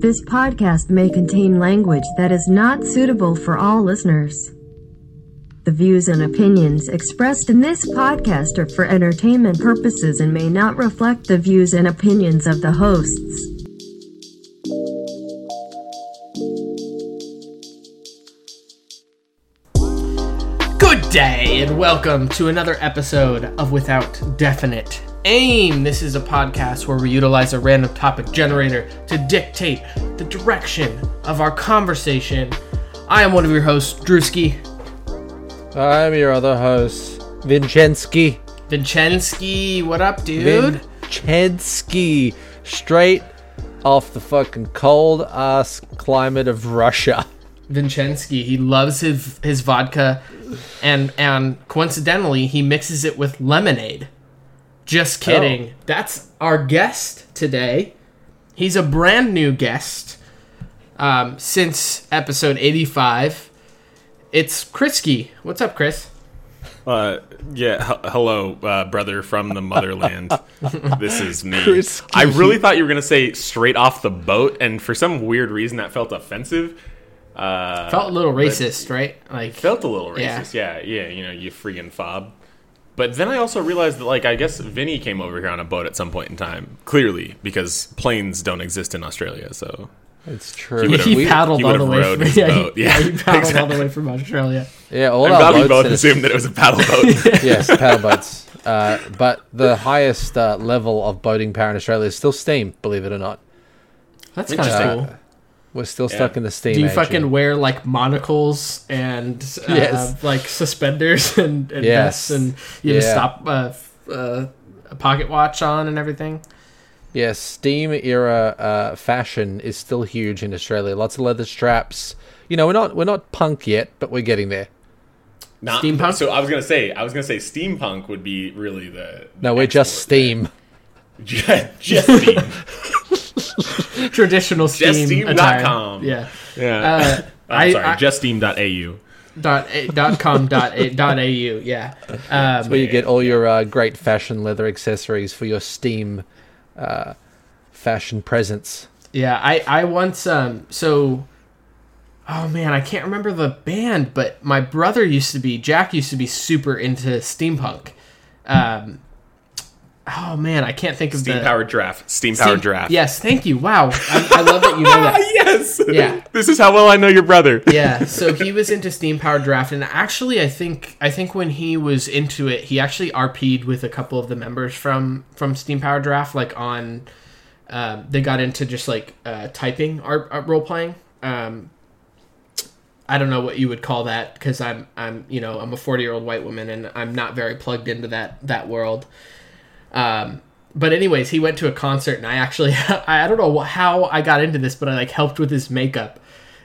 This podcast may contain language that is not suitable for all listeners. The views and opinions expressed in this podcast are for entertainment purposes and may not reflect the views and opinions of the hosts. Good day, and welcome to another episode of Without Definite Aim. This is a podcast where we utilize a random topic generator to dictate the direction of our conversation. I am one of your hosts, Drewski I'm your other host, Vincenski. Vincenski. What up, dude? Vincenski. Straight off the fucking cold ass climate of Russia. Vincenski. He loves his his vodka, and and coincidentally, he mixes it with lemonade. Just kidding. Oh. That's our guest today. He's a brand new guest um, since episode eighty five. It's Krisky. What's up, Chris? Uh, yeah, h- hello, uh, brother from the motherland. this is me. Chris I really thought you were gonna say straight off the boat, and for some weird reason that felt offensive. Uh, Felt a little racist, right? Like felt a little Yeah. racist. Yeah. yeah, You know, you freaking fob. But then I also realized that, like, I guess Vinny came over here on a boat at some point in time. Clearly, because planes don't exist in Australia. So It's true. He would've- he paddled he all the would've way. From, his yeah, boat. Yeah, he paddled all the way from Australia. yeah, all I'm our glad we boats both that assumed that it was a paddle boat. yes, paddle boats. Uh, but the highest uh, level of boating power in Australia is still steam. Believe it or not, That's kind of Interesting. cool. We're still stuck in the steam. Do you age fucking here. wear like monocles and uh, Yes. like suspenders and, and Yes. vests and you Yeah. stop uh, uh, a pocket watch on and everything? Yes, steam era uh, fashion is still huge in Australia. Lots of leather straps. You know, we're not we're not punk yet, but we're getting there. Not, Steampunk? So I was gonna say, I was gonna say, steampunk would be really the. No, we're just steam. Just, just steam. Traditional steam attire. JustSteam.com. Yeah. Yeah. Uh, I'm sorry, I, juststeam.au. dot, a, dot com dot, a, dot au. Yeah. Um, where you get all your uh, great fashion leather accessories for your steam uh, fashion presents. Yeah, I I once um so oh man, I can't remember the band, but my brother used to be Jack used to be super into steampunk. Um Oh man, I can't think of Steam the powered Giraffe. Steam Powered Giraffe. Yes, thank you. Wow. I, I love that you know that. yes. Yeah. This is how well I know your brother. Yeah, so he was into Steam Powered Giraffe and actually I think I think when he was into it, he actually RP'd with a couple of the members from from Steam Powered Giraffe like on um, they got into just like uh, typing art, art role playing. Um, I don't know what you would call that because I'm I'm you know I'm a 40 year old white woman and I'm not very plugged into that that world. Um, but anyways, he went to a concert and I actually I, don't know how I got into this, but I like helped with his makeup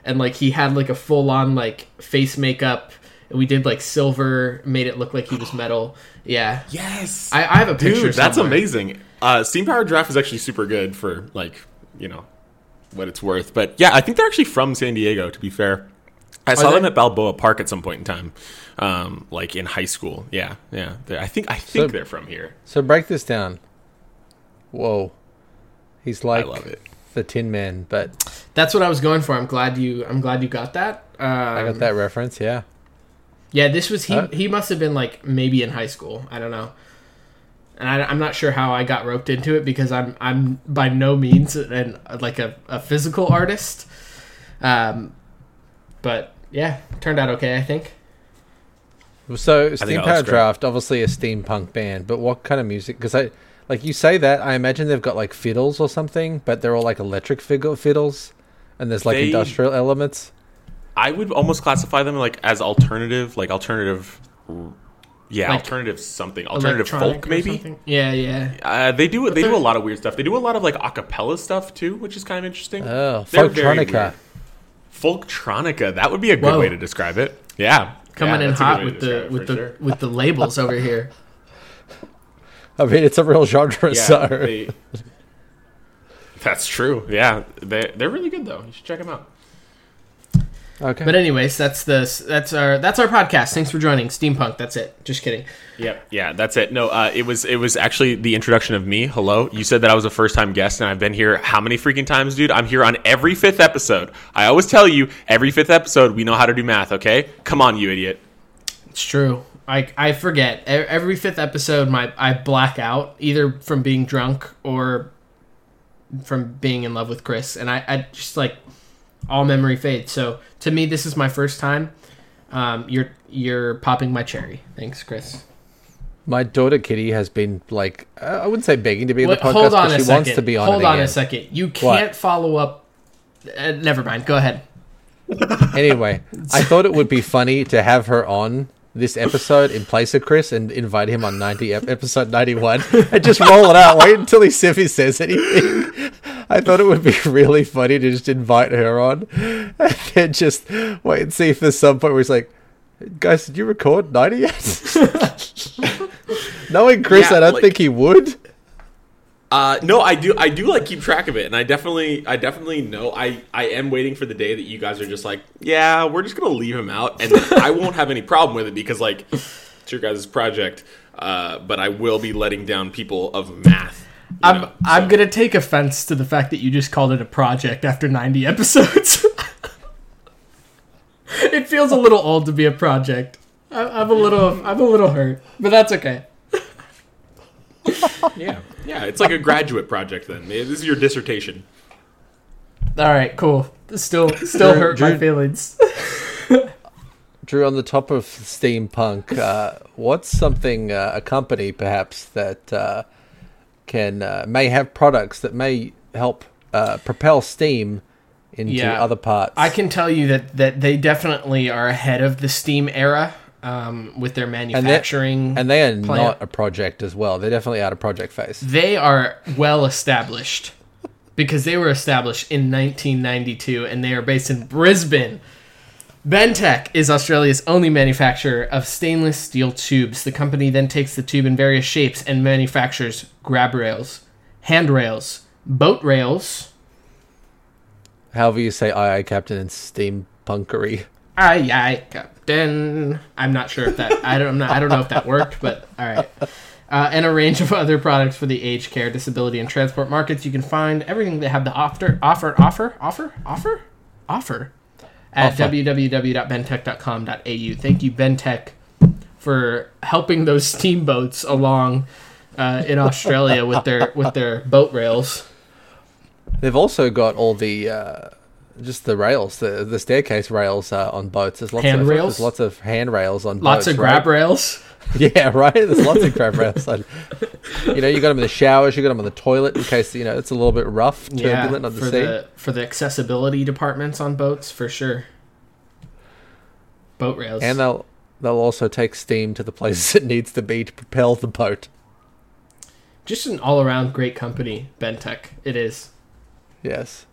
and like he had like a full on like face makeup. And we did like silver, made it look like he was metal. Yeah, Yes. I, I have a picture. Dude, that's somewhere. amazing. Uh, Steam Powered Giraffe is actually super good for like you know what it's worth. But yeah, I think they're actually from San Diego. To be fair, I saw they? them at Balboa Park at some point in time, um, like in high school. Yeah, yeah. They're- I think I think So- they're from here. So break this down. Whoa, he's like I love it. the Tin Man, but That's what I was going for. I'm glad you. I'm glad you got that. Um, I got that reference. Yeah, Yeah, this was he. Uh, he must have been like maybe in high school. I don't know. And I, I'm not sure how I got roped into it because I'm I'm by no means an like a, a physical artist. Um, but yeah, turned out okay. I think. So Steam Power. Giraffe, obviously a steampunk band, but what kind of music? Because I like you say that, I imagine they've got like fiddles or something, but they're all like electric fiddles, and there's like They- industrial elements. I would almost classify them like as alternative, like alternative. Yeah, Like alternative something, alternative folk maybe. something. Yeah, yeah. Uh, they do they they're- do a lot of weird stuff. They do a lot of like acapella stuff too, which is kind of interesting. Oh, They're folktronica. Folktronica. That would be a good Whoa. way to describe it. Yeah, Coming Yeah, in that's a good hot way to with the describe with the sure. with the labels over here. I mean, it's a real genre. Yeah, so they- that's true. Yeah, they they're really good though. You should check them out. Okay. But anyways, that's the that's our that's our podcast. Thanks for joining Steampunk. That's it. Just kidding. Yep. Yeah, that's it. No, uh, it was it was actually the introduction of me. Hello. You said that I was a first time guest, and I've been here how many freaking times, dude? I'm here on every fifth episode. I always tell you, every fifth episode, we know how to do math. Okay, come on, you idiot. It's true. I I forget E- every fifth episode. My I black out either from being drunk or from being in love with Chris, and I, I just like all memory fades. So to me, this is my first time. Um, you're you're popping my cherry. Thanks, Chris. My daughter Kitty has been like uh, I wouldn't say begging to be on Wait, the podcast, on but she second. wants to be on hold it on again. a second. You can't What? follow up. Uh, never mind. Go ahead. Anyway, I thought it would be funny to have her on this episode in place of Chris and invite him on 90 episode 91 and just roll it out. Wait until he if he says anything. I thought it would be really funny to just invite her on and then just wait and see if there's some point where he's like, guys, did you record 90 yet? Knowing Chris, Yeah, I don't like- think he would. Uh, no, I do. I do like keep track of it, and I definitely, I definitely know. I, I am waiting for the day that you guys are just like, yeah, we're just gonna leave him out, and I won't have any problem with it because like it's your guys' project. Uh, but I will be letting down people of math. I'm know, I'm gonna take offense to the fact that you just called it a project after 90 episodes. it feels a little old to be a project. I, I'm a little I'm a little hurt, but that's okay. Yeah, yeah. It's like a graduate project. Then this is your dissertation. All right, cool. Still still Drew- hurt my feelings. Drew, on the top of steampunk, uh, what's something uh, a company perhaps that uh, can uh, may have products that may help uh, propel steam into Yeah. other parts? I can tell you that that they definitely are ahead of the Steam era um, with their and manufacturing. and they are plant. not a project as well. They're definitely out of project phase. they are well established because they were established in 1992 and they are based in Brisbane. Bentech is Australia's only manufacturer of stainless steel tubes. The company then takes the tube in various shapes and manufactures grab rails, handrails, boat rails, However you say "aye, aye, Captain" in steampunkery. Aye, aye, Captain. I'm not sure if that. I don't. I'm not, I don't know if that worked, but all right. Uh, and a range of other products for the aged care, disability, and transport markets. You can find everything they have to offer, offer, offer, offer, offer, offer at Offer. www.bentech.com.au. Thank you, Bentech, for helping those steamboats along uh, in Australia with their with their boat rails. They've also got all the uh, just the rails, the the staircase rails uh, on boats. There's lots of Handrails? There's lots of handrails on boats. Lots boats. of grab right? rails. Yeah, right. There's lots of grab rails. on- you know, you got them in the showers. You got them on the toilet in case you know it's a little bit rough, turbulent on the for sea. the for the accessibility departments on boats for sure. Boat rails. And they'll they'll also take steam to the places it needs to be to propel the boat. just an all around great company, Bentech. It is. Yes,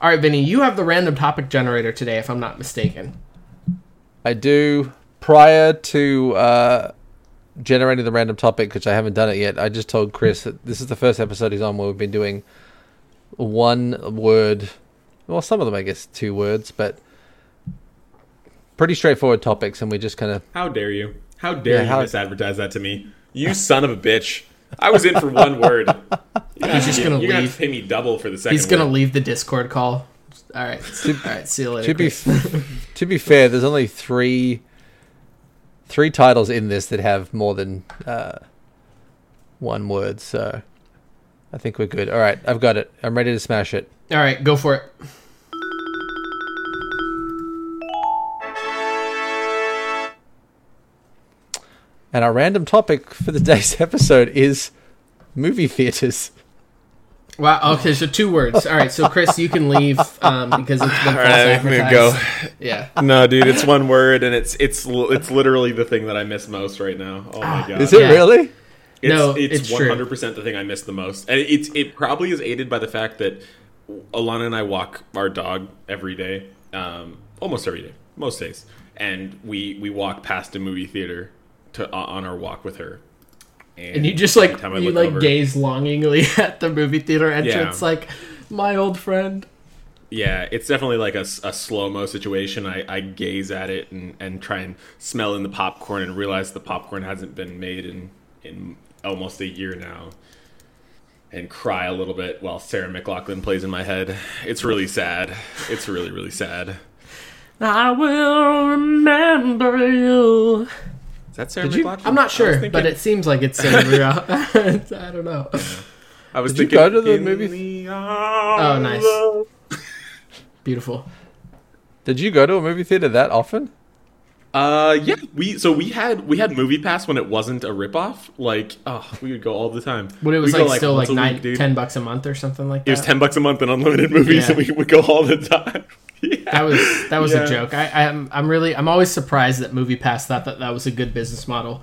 All right, Vinny, you have the random topic generator today, if I'm not mistaken. I do. Prior to uh, generating the random topic, which I haven't done it yet, I just told Chris that this is the first episode he's on where we've been doing one word. Well, some of them I guess two words, but pretty straightforward topics, and we just kind of How dare you? How dare Yeah, you how- misadvertise that to me? You son of a bitch! I was in for one word. He's just gonna You're gonna have leave. to pay me double for the second. He's gonna word. leave the Discord call. All right, all right. See you later. to be Chris. to be fair, there's only three three titles in this that have more than uh, one word, so I think we're good. All right, I've got it. I'm ready to smash it. All right, go for it. And our random topic for the day's episode is movie theaters. Wow. Okay, so two words. All right, so Chris, you can leave um, because it's been false right, I'm gonna go. Yeah. No, dude, it's one word, and it's it's it's literally the thing that I miss most right now. Oh my god, Is it Yeah. really? It's, No, it's it's 100 percent the thing I miss the most, and it's it probably is aided by the fact that Alana and I walk our dog every day, um, almost every day, most days, and we we walk past a movie theater to uh, on our walk with her. And you just like every time I you look like over- gaze longingly at the movie theater entrance, Yeah. like my old friend. Yeah, it's definitely like a, slow mo situation. I, I gaze at it and, and try and smell in the popcorn and realize the popcorn hasn't been made in in almost a year now, and cry a little bit while Sarah McLachlan plays in my head. It's really sad. It's really really sad. I will remember you. Is that Sarah Did you, McLachlan? I'm not sure, thinking... but it seems like it's Sarah McLachlan. I don't know. I was Did thinking, you go to the movie? The oh, nice. Beautiful. Did you go to a movie theater that often? Uh, yeah. We so we had we had MoviePass when it wasn't a ripoff. Like, oh, we would go all the time. When it was We'd like go, still like nine, week, ten bucks a month or something like that. It was ten bucks a month and unlimited movies, Yeah. and we would go all the time. Yeah. That was that was Yeah. a joke. I, I'm I'm really I'm always surprised that MoviePass thought that that was a good business model.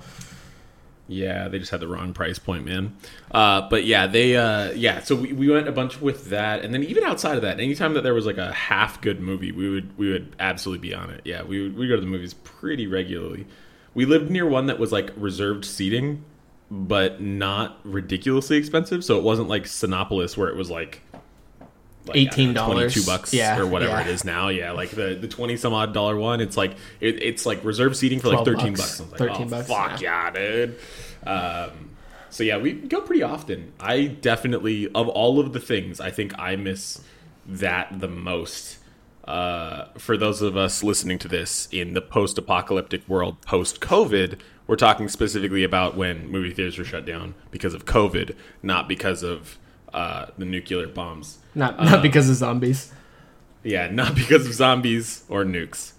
Yeah, they just had the wrong price point, man. Uh, but yeah, they uh, yeah. So we, we went a bunch with that, and then even outside of that, anytime that there was like a half good movie, we would we would absolutely be on it. Yeah, we would we go to the movies pretty regularly. We lived near one that was like reserved seating, but not ridiculously expensive. So it wasn't like Cinépolis where it was like. Like, know, $18. twenty-two bucks, Yeah, or whatever yeah. it is now. Yeah, like the the twenty some odd dollar one. It's like it, it's like reserved seating for like thirteen bucks. bucks. I was like, 13 oh, bucks, Fuck yeah. yeah, dude. Um, so yeah, we go pretty often. I definitely, of all of the things, I think I miss that the most. Uh, for those of us listening to this in the post-apocalyptic world, post-COVID, we're talking specifically about when movie theaters were shut down because of COVID, not because of uh, the nuclear bombs. Not not because of zombies. Yeah, not because of zombies or nukes.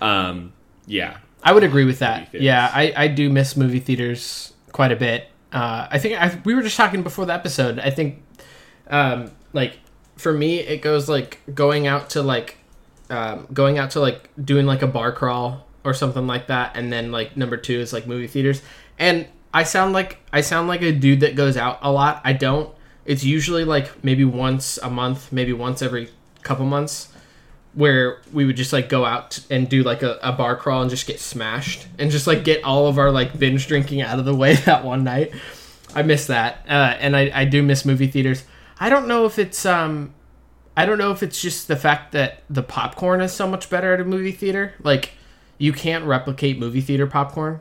Um, yeah, I would agree with that. Yeah, I, I do miss movie theaters quite a bit. Uh, I think I, we were just talking before the episode. I think, um, like for me, it goes like going out to like, um, going out to like doing like a bar crawl or something like that, and then like number two is like movie theaters. And I sound like I sound like a dude that goes out a lot. I don't. It's usually like maybe once a month, maybe once every couple months where we would just like go out and do like a, a bar crawl and just get smashed and just like get all of our like binge drinking out of the way that one night. I miss that, uh, and I, I do miss movie theaters. I don't know if it's um, I don't know if it's just the fact that the popcorn is so much better at a movie theater. Like you can't replicate movie theater popcorn.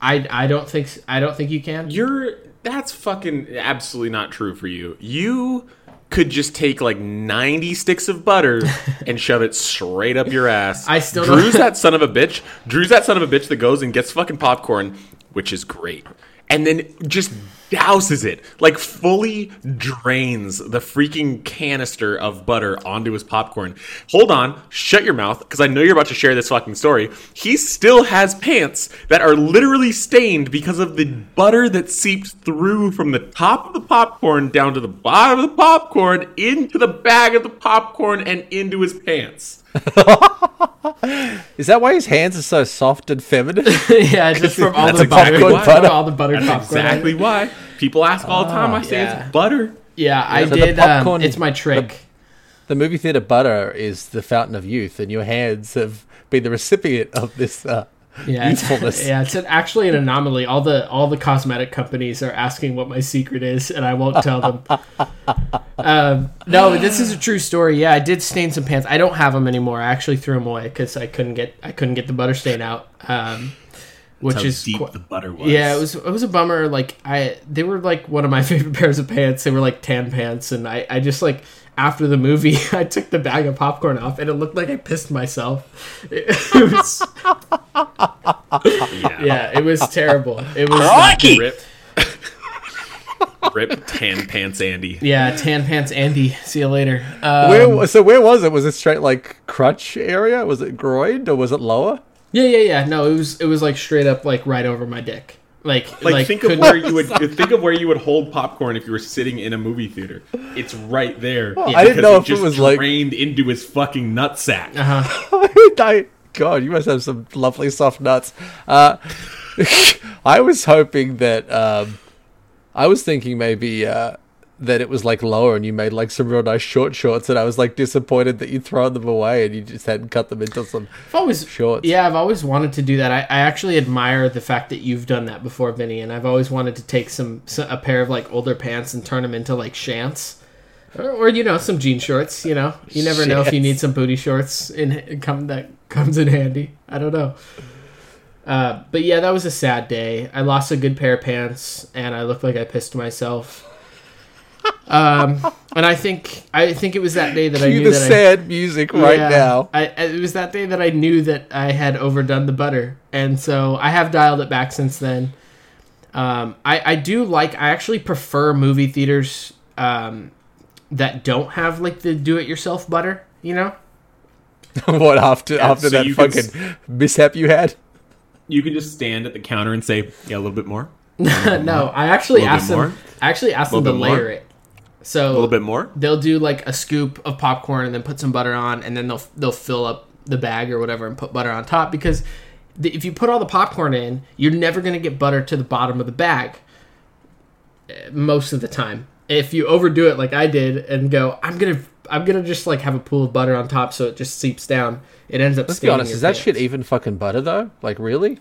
I, I don't think I don't think you can. You're that's fucking absolutely not true for you. You could just take like 90 sticks of butter and shove it straight up your ass. I still Drew's that son of a bitch. Drew's that son of a bitch that goes and gets fucking popcorn, which is great. And then just douses it, like fully drains the freaking canister of butter onto his popcorn. Hold on, shut your mouth, because I know you're about to share this fucking story. He still has pants that are literally stained because of the butter that seeped through from the top of the popcorn down to the bottom of the popcorn, into the bag of the popcorn, and into his pants. Is that why his hands are so soft and feminine? yeah, just from all the butter, exactly from butter. all the buttered popcorn. Exactly why. People ask all the time. I say yeah. it's butter. Yeah, I So the did. Um, popcorn- it's my trick. the movie theater butter is the fountain of youth, and your hands have been the recipient of this uh, yeah, it's, yeah, it's an, actually an anomaly. All the all the cosmetic companies are asking what my secret is, and I won't tell them. um, no, this is a true story. Yeah, I did stain some pants. I don't have them anymore. I actually threw them away because I couldn't get I couldn't get the butter stain out. Um, which How is deep qu- the butter was. yeah, it was it was a bummer. Like I, they were like one of my favorite pairs of pants. They were like tan pants, and I, I just like after the movie, I took the bag of popcorn off, and it looked like I pissed myself. It, it was Yeah. yeah, it was terrible. It was not- Rip. Rip tan pants Andy. yeah, tan pants Andy. See you later. Um, where so where was it? Was it straight like crutch area? Was it groin or was it lower? yeah, yeah, yeah. No, it was it was like straight up like right over my dick. Like Like, think of where you would think of where you would hold popcorn if you were sitting in a movie theater. It's right there. I didn't because know if it just was like- drained into his fucking nutsack. Uh-huh. I, God, you must have some lovely soft nuts. Uh, I was hoping that um, I was thinking maybe uh, that it was like lower, and you made like some real nice short shorts, and I was like disappointed that you'd thrown them away and you just hadn't cut them into some. I've always Shorts. Yeah, I've always wanted to do that. I, I actually admire the fact that you've done that before, Vinny. And I've always wanted to take some, some a pair of like older pants and turn them into like shants. or, or, you know some jean shorts. You know, you never know if you need some booty shorts in come that comes in handy. I don't know. Uh, but yeah, that was a sad day. I lost a good pair of pants, and I looked like I pissed myself. Um, and I think I think it was that day that I Cue knew the that I, sad music right Yeah. now. I, I- it was that day that I knew that I had overdone the butter, and so I have dialed it back since then. Um, I I do like. I actually prefer movie theaters um, that don't have like the do-it-yourself butter. You know, what after Yeah, after so that you could fucking mishap you had? You can just stand at the counter and say, "Yeah, a little bit more, no, I actually asked them. more? I actually asked them to Little bit more? layer it. So a little bit more." they'll do like a scoop of popcorn and then put some butter on and then they'll they'll fill up the bag or whatever and put butter on top because the, if you put all the popcorn in you're never going to get butter to the bottom of the bag eh, most of the time if you overdo it like i did and go i'm going to i'm to just like have a pool of butter on top so it just seeps down it ends up Let's be honest, is that shit even fucking butter though? Like really?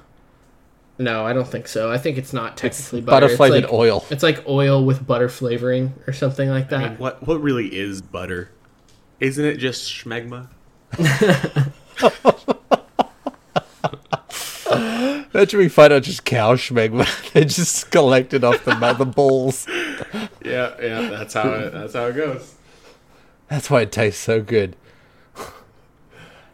No i don't think so i think it's not technically butter Butter flavored it's like, oil. it's like oil with butter flavoring or something like that I mean, what what really is butter? Isn't it just schmegma? That should be fun on just cow schmegma. they just collected off the the balls. Yeah, yeah, that's how it, that's how it goes. That's why it tastes so good.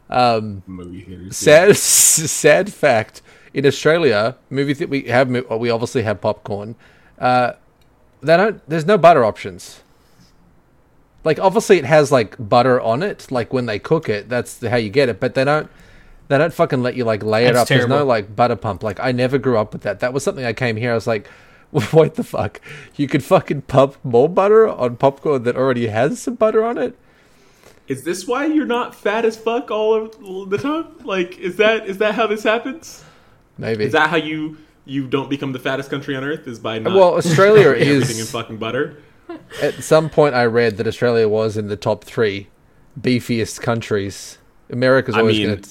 Um, Movie theaters. sad, sad fact: in Australia, movie we have we obviously have popcorn. Uh, they don't. There's no butter options. Like obviously, it has like butter on it. Like when they cook it, that's how you get it. But they don't. They don't fucking let you like lay it up. There's no like butter pump. Like I never grew up with that. That was something I came here. I was like, what the fuck? You could fucking pump more butter on popcorn that already has some butter on it. Is this why you're not fat as fuck all of the time? Like, is that is that how this happens? Maybe. Is that how you you don't become the fattest country on earth? Is by not well, Australia dumping everything in is. fucking butter? At some point, I read that Australia was in the top three beefiest countries. America's I always mean, going to.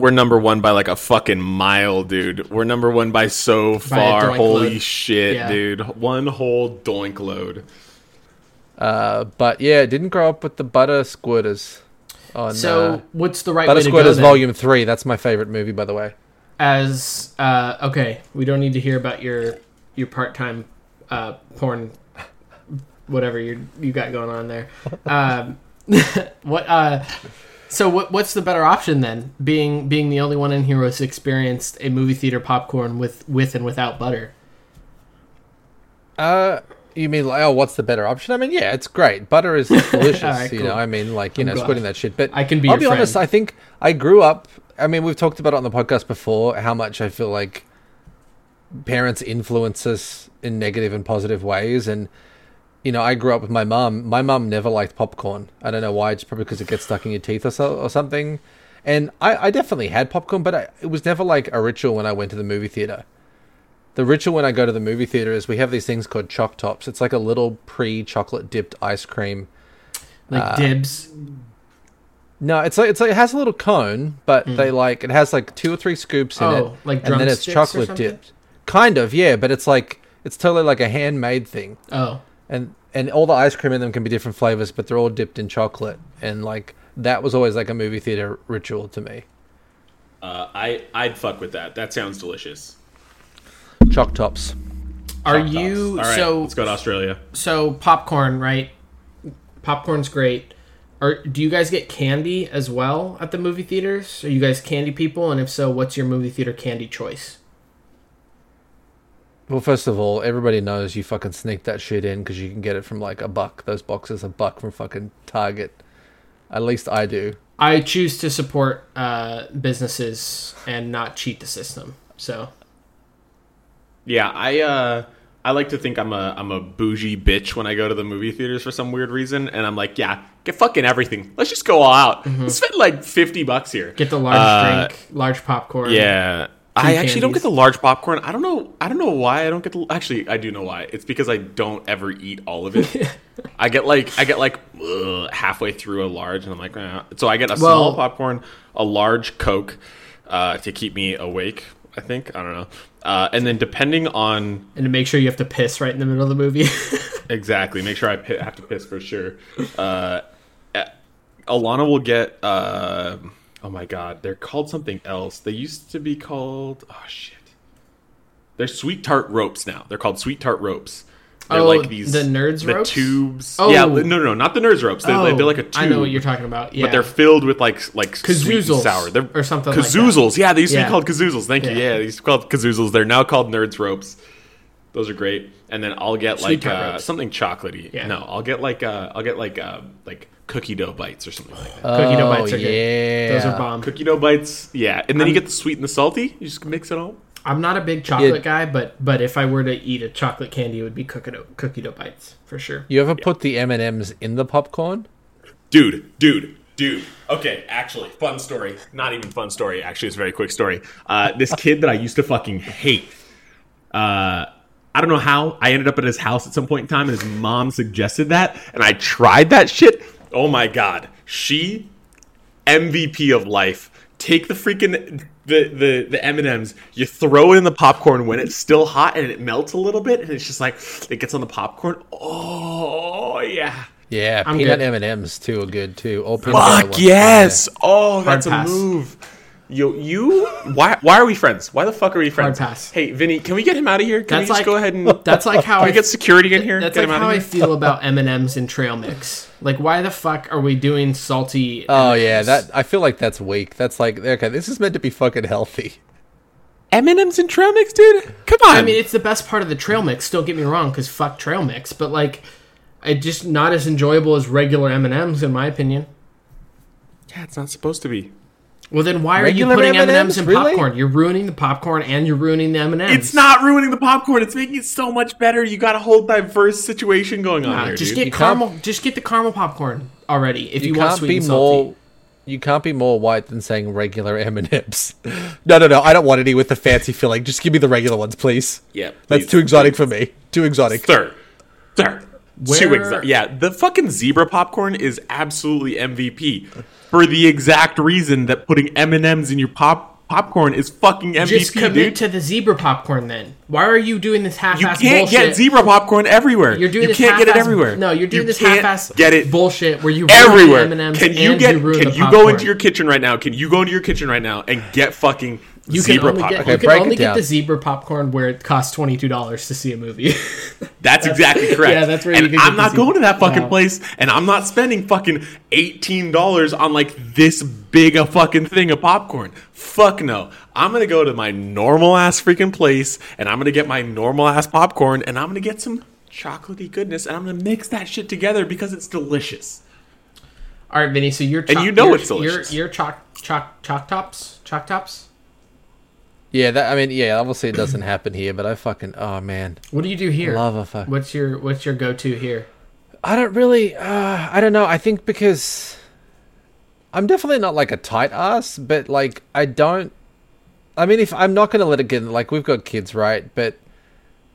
We're number one by like a fucking mile, dude. We're number one by so far. doink Holy load. shit, Yeah. dude! One whole doink load. Uh, but yeah, didn't grow up with the butter squirters. On, so uh, what's the right butter way to go squirters then? volume three. That's my favorite movie, by the way. As uh, okay, we don't need to hear about your your part time uh, porn, whatever you you got going on there. Um, what uh, so what what's the better option then? Being being the only one in here who's experienced a movie theater popcorn with with and without butter. Uh, you mean like, oh, what's the better option? I mean, yeah, it's great. Butter is delicious. Alright, You cool. know, I mean, like you I'm know, glad. squirting that shit. But I can be I'll be honest. I think I grew up. I mean, we've talked about it on the podcast before. How much I feel like parents influence us in negative and positive ways, and you know, I grew up with my mom. My mom never liked popcorn. I don't know why. It's probably because it gets stuck in your teeth or so, or something. And I, I definitely had popcorn, but I, it was never like a ritual when I went to the movie theater. The ritual when I go to the movie theater is we have these things called choc tops. It's like a little pre-chocolate dipped ice cream. Like Uh, dibs. No, it's like it's like it has a little cone, but they like it has like two or three scoops in. Oh, it, like and then it's chocolate dipped. Kind of, yeah, but it's like it's totally like a handmade thing, Oh, and and all the ice cream in them can be different flavors, but they're all dipped in chocolate, and like that was always like a movie theater ritual to me. Uh, I I'd fuck with that. That sounds delicious. Choc tops. are Choc tops. you All right, so let's go to Australia. so popcorn right? Popcorn's great. Are, do you guys get candy as well at the movie theaters? Are you guys candy people? And if so, what's your movie theater candy choice? Well, first of all, everybody knows you fucking sneak that shit in because you can get it from like a buck. Those boxes a buck from fucking Target. At least I do. I choose to support uh, businesses and not cheat the system. So Yeah, I uh I like to think I'm a I'm a bougie bitch when I go to the movie theaters for some weird reason, and I'm like, yeah, get fucking everything. Let's just go all out. Let's spend like fifty bucks here. Mm-hmm. get the large Uh, drink, large popcorn. Yeah. I actually don't get the large popcorn. I don't know. I don't know why I don't get the. Actually, I do know why. It's because I don't ever eat all of it. I get like I get like ugh, halfway through a large, and I'm like, eh. so I get a Well- small popcorn, a large Coke, uh, to keep me awake I think I don't know. Uh, and then depending on and to make sure you have to piss right in the middle of the movie. exactly, make sure I have to piss for sure. Uh, Alana will get. Uh, oh my god, they're called something else. They used to be called. Oh shit. They're sweet tart ropes now. They're called sweet tart ropes. They're Oh, like these the nerds ropes? the ropes? tubes. Oh. Yeah, no, no, no, not the nerds ropes. They're, Oh, they're like a tube. I know what you're talking about. Yeah, But they're filled with like like sweet and Kazoozles sour. They're or something like that. Yeah, they used to Yeah. be called kazoozles. Thank you. Yeah. Yeah, they used to be called kazoozles. They're now called nerds ropes. Those are great. And then I'll get like Sweet tart uh, something chocolatey. Yeah. No, I'll get like uh, I'll get like uh, like cookie dough bites or something like that. Cookie dough Oh, bites are good. yeah. Those are bomb. Cookie dough bites, yeah. And then you get the sweet and the salty. You just mix it all. I'm not a big chocolate Yeah. guy, but but if I were to eat a chocolate candy, it would be cookie dough, cookie dough bites for sure. You ever put the M and M's in the popcorn? dude, dude, dude. Okay, actually, fun story. Not even fun story. Actually, it's a very quick story. Uh, this kid that I used to fucking hate. Uh, I don't know how I ended up at his house at some point in time, and his mom suggested that, and I tried that shit. Oh my god, she MVP of life. Take the freaking the the the M and M's. You throw it in the popcorn when it's still hot and it melts a little bit, and it's just like it gets on the popcorn. Oh yeah. Yeah, I'm peanut good. M and M's too good too. Oh, peanut butter Fuck ones. yes! Oh, that's pass. a move. Yo, you? Why? Why are we friends? Why the fuck are we friends? pass. Hey, Vinny, can we get him out of here? Can That's we just like- go ahead and That's like how can I we get security in here? That's get like him how out I of here. feel about M and M's and trail mix. Like, why the fuck are we doing salty? Oh yeah, M&Ms? that I feel like that's weak. That's like okay, this is meant to be fucking healthy. M and M's and trail mix, dude. Come on. I mean, it's the best part of the trail mix. Don't get me wrong, because fuck trail mix, but like, it just not as enjoyable as regular M and M's in my opinion. yeah, it's not supposed to be. Well, then why Regular are you putting M and M's M&Ms? in Really? popcorn? You're ruining the popcorn and you're ruining the M and M's. It's not ruining the popcorn. It's making it so much better. You got a whole diverse situation going on here, just dude. get You can't- caramel. Just get the caramel popcorn already. If you, You want can't sweet be and salty. more. You can't be more white than saying regular M and M's. No, no, no. I don't want any with the fancy filling. Just give me the regular ones, please. yeah, That's too exotic for me. Too exotic. Sir, sir. Too exotic. Yeah, the fucking zebra popcorn is absolutely MVP for the exact reason that putting M and M's in your pop popcorn is fucking MVP, Just commit dude. to the zebra popcorn then. Why are you doing this half-ass You can't bullshit? get zebra popcorn everywhere. You're doing you this can't get it everywhere. No, you're doing You this can't half-ass get it bullshit where you everywhere. ruin the M&Ms Can you and get? you ruin can you go into your kitchen right now? Can you go into your kitchen right now and get fucking You can only popcorn? get, you can only get the zebra popcorn where it costs twenty two dollars to see a movie. That's exactly correct. Yeah, that's where and you can I'm not going to that fucking place, and I'm not spending fucking eighteen dollars on like this big a fucking thing of popcorn. Fuck no. I'm gonna go to my normal ass freaking place, and I'm gonna get my normal ass popcorn, and I'm gonna get some chocolatey goodness, and I'm gonna mix that shit together because it's delicious. All right, Vinny. So you're And choc- you know you're, it's delicious. You're, you're chalk chalk chalk tops chalk tops. Yeah, that I mean, yeah, obviously it doesn't happen here, but I fucking oh man, What do you do here? love a fuck. What's your What's your go to here? I don't really. Uh, I don't know. I think because I'm definitely not like a tight ass, but like I don't. I mean, if I'm not gonna let it get like we've got kids, right? But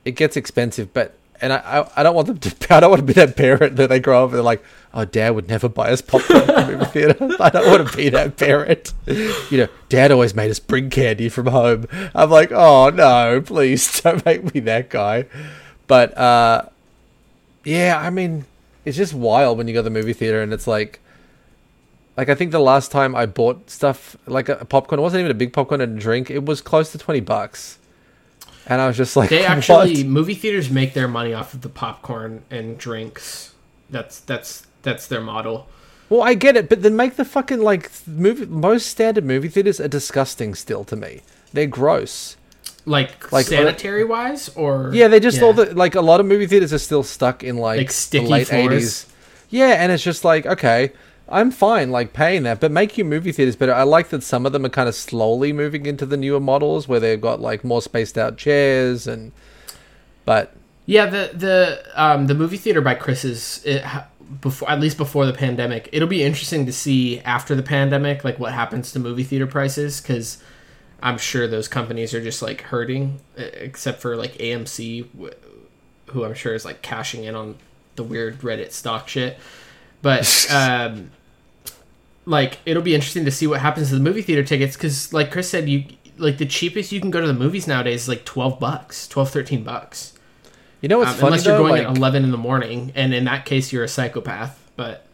it gets expensive. But and I, I, I don't want them to. I don't want to be that parent that they grow up and they're like, oh, dad would never buy us popcorn the movie theater. I don't want to be that parent. You know, dad always made us bring candy from home. I'm like, oh no, please don't make me that guy. But uh, yeah, I mean, it's just wild when you go to the movie theater and it's like, like I think the last time I bought stuff like a popcorn, it wasn't even a big popcorn and a drink. It was close to twenty bucks, and I was just like, They "What?" actually movie theaters make their money off of the popcorn and drinks. That's that's that's their model. Well, I get it, but then make the fucking like movie. Most standard movie theaters are disgusting still to me. They're gross. Like, Like, uh, sanitary wise, or Yeah, they just Yeah. all the like a lot of movie theaters are still stuck in like, Like the sticky late eighties. Yeah, and it's just like okay, I'm fine like paying that, but make your movie theaters better. I like that some of them are kind of slowly moving into the newer models where they've got like more spaced out chairs and. But Yeah, the the um, the movie theater by Chris's it, before at least before the pandemic. It'll be interesting to see after the pandemic, like what happens to movie theater prices, because I'm sure those companies are just like hurting, except for like AMC, who I'm sure is like cashing in on the weird Reddit stock shit. But um, like it'll be interesting to see what happens to the movie theater tickets, because like Chris said, you like the cheapest you can go to the movies nowadays is like 12 bucks 12 13 bucks You know what's um, funny unless you're though? going Like, at 11 in the morning and in that case you're a psychopath but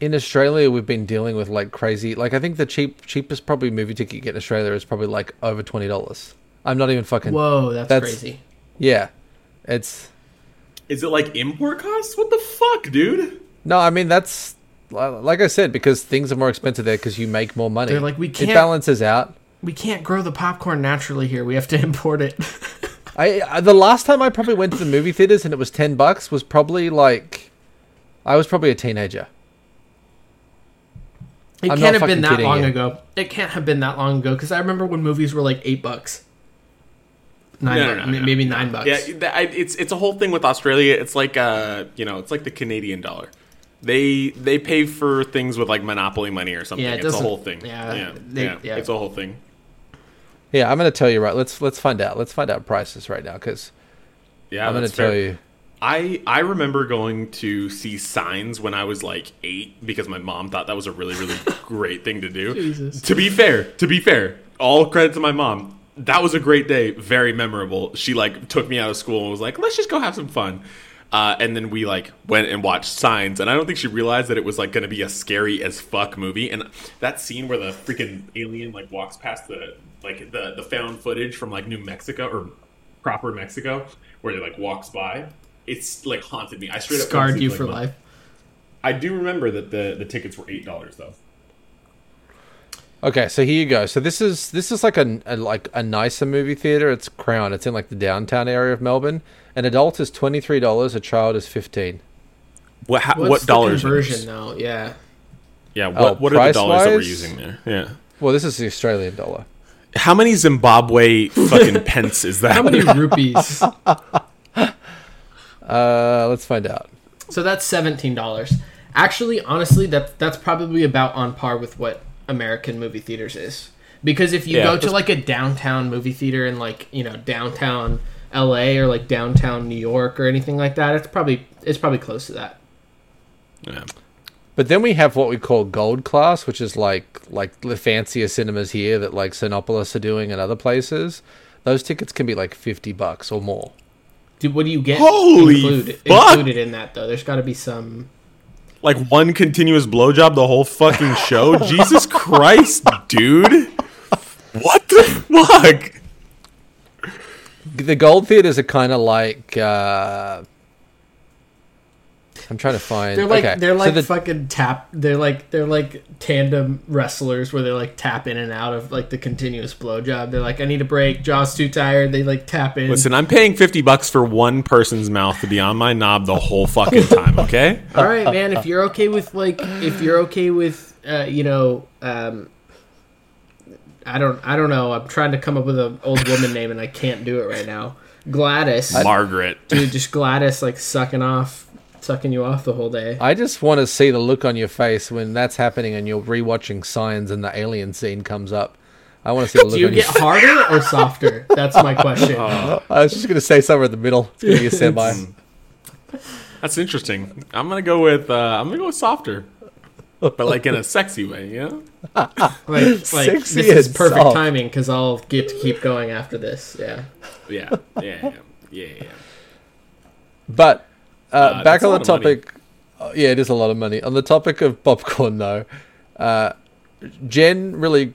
in Australia, we've been dealing with like crazy. Like I think the cheap cheapest probably movie ticket you get in Australia is probably like over twenty dollars. I'm not even fucking. whoa that's, That's- crazy Yeah, it's Is it like import costs? What the fuck, dude? no. I mean that's like I said because things are more expensive there because you make more money. They're like, we It can't- It balances out. we can't grow the popcorn naturally here we have to import it I, I the last time I probably went to the movie theaters and it was ten bucks was probably like I was probably a teenager. it I'm can't have been that long you. ago it can't have been that long ago because i remember when movies were like eight bucks nine No, no, bucks, no, m- no. maybe nine bucks Yeah, it's it's a whole thing with Australia. It's like uh, you know, it's like the Canadian dollar. They they pay for things with like monopoly money or something. Yeah, it it's a whole thing. yeah, yeah, they- yeah, yeah. It's a whole thing. Yeah, I'm gonna tell you right. Let's let's find out. Let's find out prices right now because Yeah, I'm gonna that's tell fair. you. I I remember going to see Signs when I was like eight because my mom thought that was a really really great thing to do. Jesus. To be fair, to be fair, all credit to my mom. That was a great day, very memorable. She like took me out of school and was like, "Let's just go have some fun." Uh, and then we like went and watched Signs, and I don't think she realized that it was like going to be a scary as fuck movie. And that scene where the freaking alien like walks past the like the the found footage from like New Mexico or proper Mexico, where it like walks by, it's like haunted me. I straight up scarred you for like, life I do remember that the the tickets were eight dollars though. Okay, so here you go. So this is this is like a, a like a nicer movie theater. It's Crown. It's in like the downtown area of Melbourne. An adult is twenty three dollars. A child is fifteen. What ha- what the dollars? are conversion those? though yeah Yeah, what Oh, what are the dollars that we're using there? Yeah. Well, this is the Australian dollar. How many Zimbabwe fucking pence is that? how many rupees Uh, let's find out. So that's seventeen dollars. Actually, honestly, that that's probably about on par with what American movie theaters is. Because if you Yeah, go to like a downtown movie theater in like you know downtown L.A. or like downtown New York or anything like that, it's probably it's probably close to that. Yeah. But then we have what we call gold class, which is like like the fancier cinemas here that like Cinépolis are doing and other places. Those tickets can be like fifty bucks or more. Dude, what do you get Holy included, fuck! included in that though? There's got to be some. Like one continuous blowjob the whole fucking show? Jesus Christ, dude. What the fuck? The gold theaters are kind of like. Uh, I'm trying to find. They're like okay. they're so like the- fucking tap. They're like they're like tandem wrestlers where they like tap in and out of like the continuous blowjob. They're like, I need a break. Jaw's too tired. They like tap in. Listen, I'm paying 50 bucks for one person's mouth to be on my knob the whole fucking time, okay? All right, man. If you're okay with like, if you're okay with, uh, you know, um, I don't, I don't know. I'm trying to come up with an old woman name and I can't do it right now. Gladys, Margaret. dude, just Gladys like sucking off, sucking you off the whole day. I just want to see the look on your face when that's happening and you're rewatching Signs and the alien scene comes up. I want to see the look Do you on get your face. harder or softer? That's my question. I was just going to say somewhere in the middle. It's going to be a semi. That's interesting. I'm gonna go with uh, I'm gonna go with softer, but like in a sexy way, you know? Like, like Sexy this is perfect soft. timing because I'll get to keep going after this. Yeah. Yeah, yeah, yeah, yeah. yeah. But uh, back on the topic, uh, yeah, it is a lot of money. On the topic of popcorn, though, uh, Jen really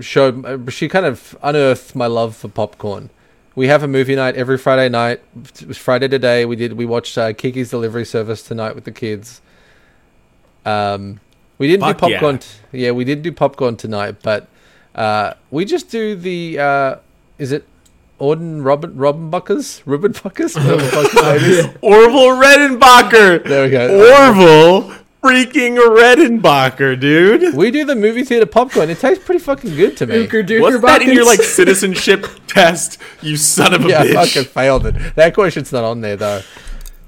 showed. She kind of unearthed my love for popcorn. We have a movie night every Friday night. It was Friday today. We did. We watched uh, Kiki's Delivery Service tonight with the kids. Um, we didn't Fuck do yeah. popcorn. t- yeah, we did do popcorn tonight, but uh, we just do the. Uh, is it Orden Robin Robbenbuckers? Rubbenbuckers? Whatever the fuck his name is. Orville Redenbacher. There we go. Orville freaking Redenbacher, dude. We do the movie theater popcorn. It tastes pretty fucking good to me. Ooker What's that in your buckets. like citizenship test? You son of a Yeah, I bitch. fucking failed it. That question's not on there though.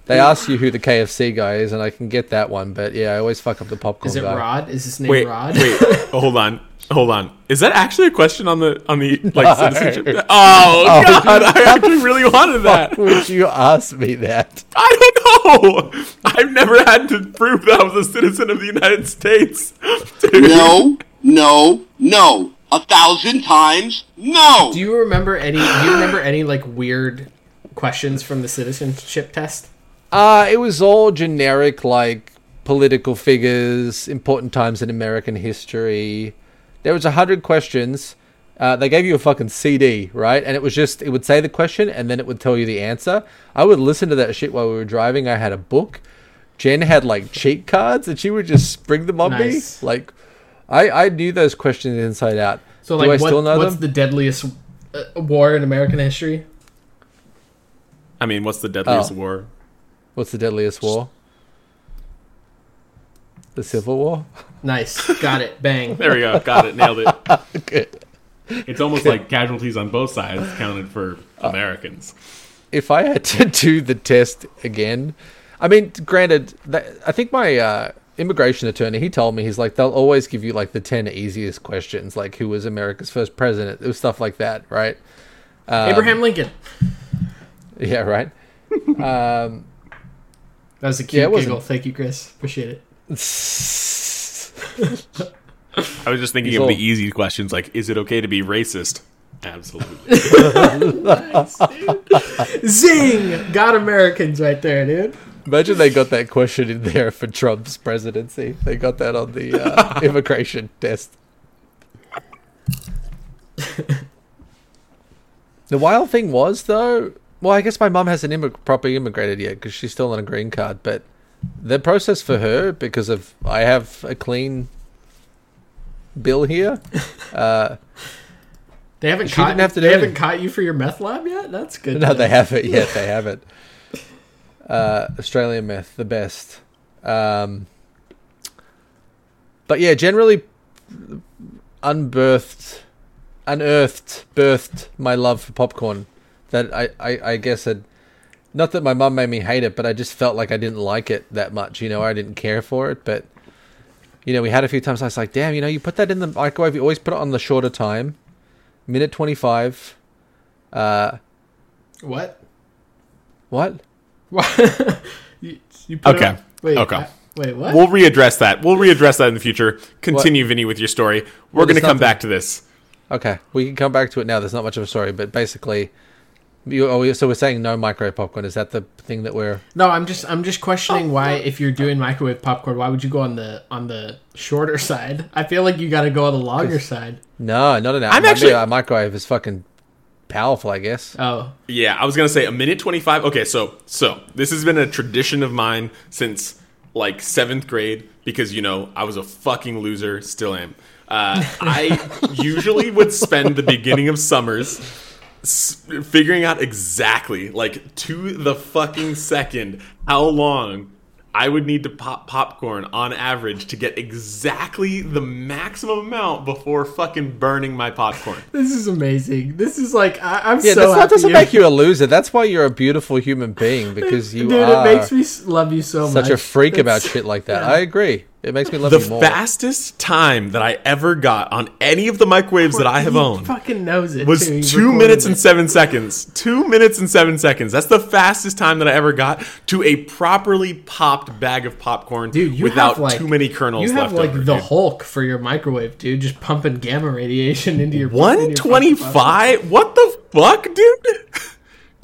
They ask you who the KFC guy is, and I can get that one, but yeah, I always fuck up the popcorn Is it guy. Rod? Is his name Wait, Rod? wait, hold on, hold on. Is that actually a question on the on the like citizenship? Oh, god, I actually really wanted that. Would you ask me that? I don't know. I've never had to prove that I was a citizen of the United States. Dude. No, no, no. A thousand times no. Do you remember any? Do you remember any like weird questions from the citizenship test? Uh, it was all generic, like political figures, important times in American history. There was a hundred questions. Uh, they gave you a fucking CD, right? And it was just it would say the question and then it would tell you the answer. I would listen to that shit while we were driving. I had a book. Jen had like cheat cards and she would just spring them on Nice. me. Like, I I knew those questions inside out. So Do like, I what, still know what's them? the deadliest uh, war in American history? I mean, what's the deadliest Oh. war? What's the deadliest war? The Civil War. Nice, got it, bang. There we go. Got it. Nailed it. Good. It's almost like casualties on both sides counted for Uh, Americans. if I had to do the test again, I mean, granted, that, I think my uh, immigration attorney he told me he's like they'll always give you like the ten easiest questions, like who was America's first president, it was stuff like that, right? Um, Abraham Lincoln. Yeah, right. um, That was a Yeah, cute wasn't- giggle. Thank you, Chris. Appreciate it. I was just thinking He's of all- the easy questions like, is it okay to be racist? Absolutely. Zing! Got Americans right there, dude. imagine they got that question in there for Trump's presidency. They got that on the uh, immigration test. the wild thing was though. Well, I guess my mum hasn't immig- properly immigrated yet because she's still on a green card. But the process for her, because of I have a clean bill here. Uh, They haven't She caught. didn't have to they do haven't caught you for your meth lab yet. That's good. no, they haven't yet. They haven't. Uh, Australian meth, the best. Um, but yeah, generally unbirthed, unearthed, birthed my love for popcorn. That I, I, I guess had not that my mom made me hate it, but I just felt like I didn't like it that much. You know, I didn't care for it. But you know, we had a few times. I was like, damn, you know, you put that in the microwave. You always put it on the shorter time, minute twenty five. Uh, What? what? What? you, you put it Okay. on- Wait. Okay. I- wait. What? we'll readdress that. We'll readdress that in the future. Continue, Vinny, with your story. We're Well, going to come nothing- back to this. Okay, we can come back to it now. There's not much of a story, but basically, you, oh, so we're saying no microwave popcorn. Is that the thing that we're? no, I'm just I'm just questioning why if you're doing microwave popcorn, why would you go on the on the shorter side? I feel like you got to go on the longer side. No, not an. I'm maybe actually- a microwave is fucking powerful. I guess. Oh, Yeah, I was gonna say a minute twenty five. Okay, so so this has been a tradition of mine since like seventh grade because you know I was a fucking loser, still am. Uh, I usually would spend the beginning of summers s- figuring out exactly, like to the fucking second, how long I would need to pop popcorn on average to get exactly the maximum amount before fucking burning my popcorn. this is amazing. This is like I, I'm Yeah, so that's, that happy. doesn't you're- make you a loser. That's why you're a beautiful human being because you Dude, are it makes me love you so much. such a freak about shit like that. I agree. It makes me love the you more. fastest time that I ever got on any of the microwaves that I have He owned fucking knows it. was too. Two minutes it. and seven seconds. Two minutes and seven seconds. That's the fastest time that I ever got to a properly popped bag of popcorn Dude, without like too many kernels You have left like over. the dude. Hulk for your microwave, dude. Just pumping gamma radiation into your into your One fucking twenty-five. What the fuck, dude?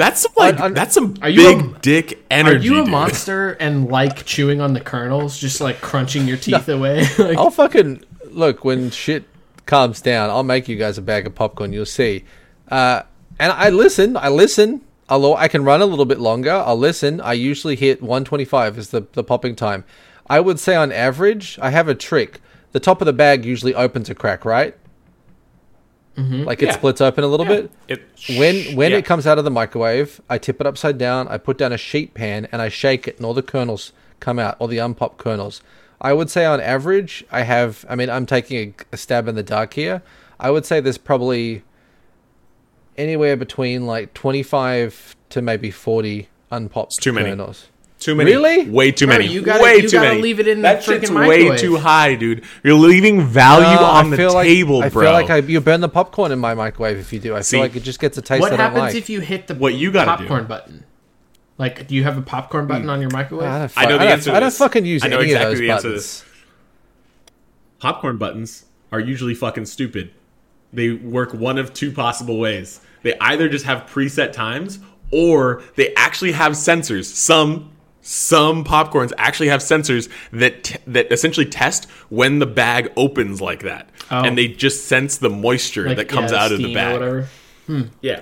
That's some, like Un- un- that's some Are you big a- dick energy. Are energy. you a dude. monster and like chewing on the kernels, just like crunching your teeth away? like, I'll fucking look when shit calms down. I'll make you guys a bag of popcorn. You'll see. Uh, and I listen. I listen. I'll, I can run a little bit longer. I'll listen. I usually hit 125 is the the popping time. I would say on average, I have a trick. The top of the bag usually opens a crack, right? Mm-hmm. Like it Yeah. splits open a little bit. It- When when yeah. it comes out of the microwave, I tip it upside down. I put down a sheet pan and I shake it, and all the kernels come out, all the unpopped kernels. I would say on average, I have. I mean, I'm taking a, a stab in the dark here. I would say there's probably anywhere between like 25 to maybe 40 unpopped too many. Kernels. Too many. Really? Way too Bro, many. you gotta- way you too gotta many. leave it in the freaking shit's way too high, dude. You're leaving value No, on I the feel like- table, I bro. feel like I, you burn the popcorn in my microwave if you do. I See, feel like it just gets a taste what that I don't happens like. if you hit the What you gotta do. popcorn button? Like, do you have a popcorn button hmm. on your microwave? I don't, I know fu- the don't- answer to I don't this. fucking use I know any exactly of those the answer to buttons. this. Popcorn buttons are usually fucking stupid. they work one of two possible ways. They either just have preset times, or they actually have sensors. Some some popcorns actually have sensors that t- that essentially test when the bag opens like that, Oh. and they just sense the moisture Like, that comes yeah, out of the steam or bag. whatever. Hmm. Yeah.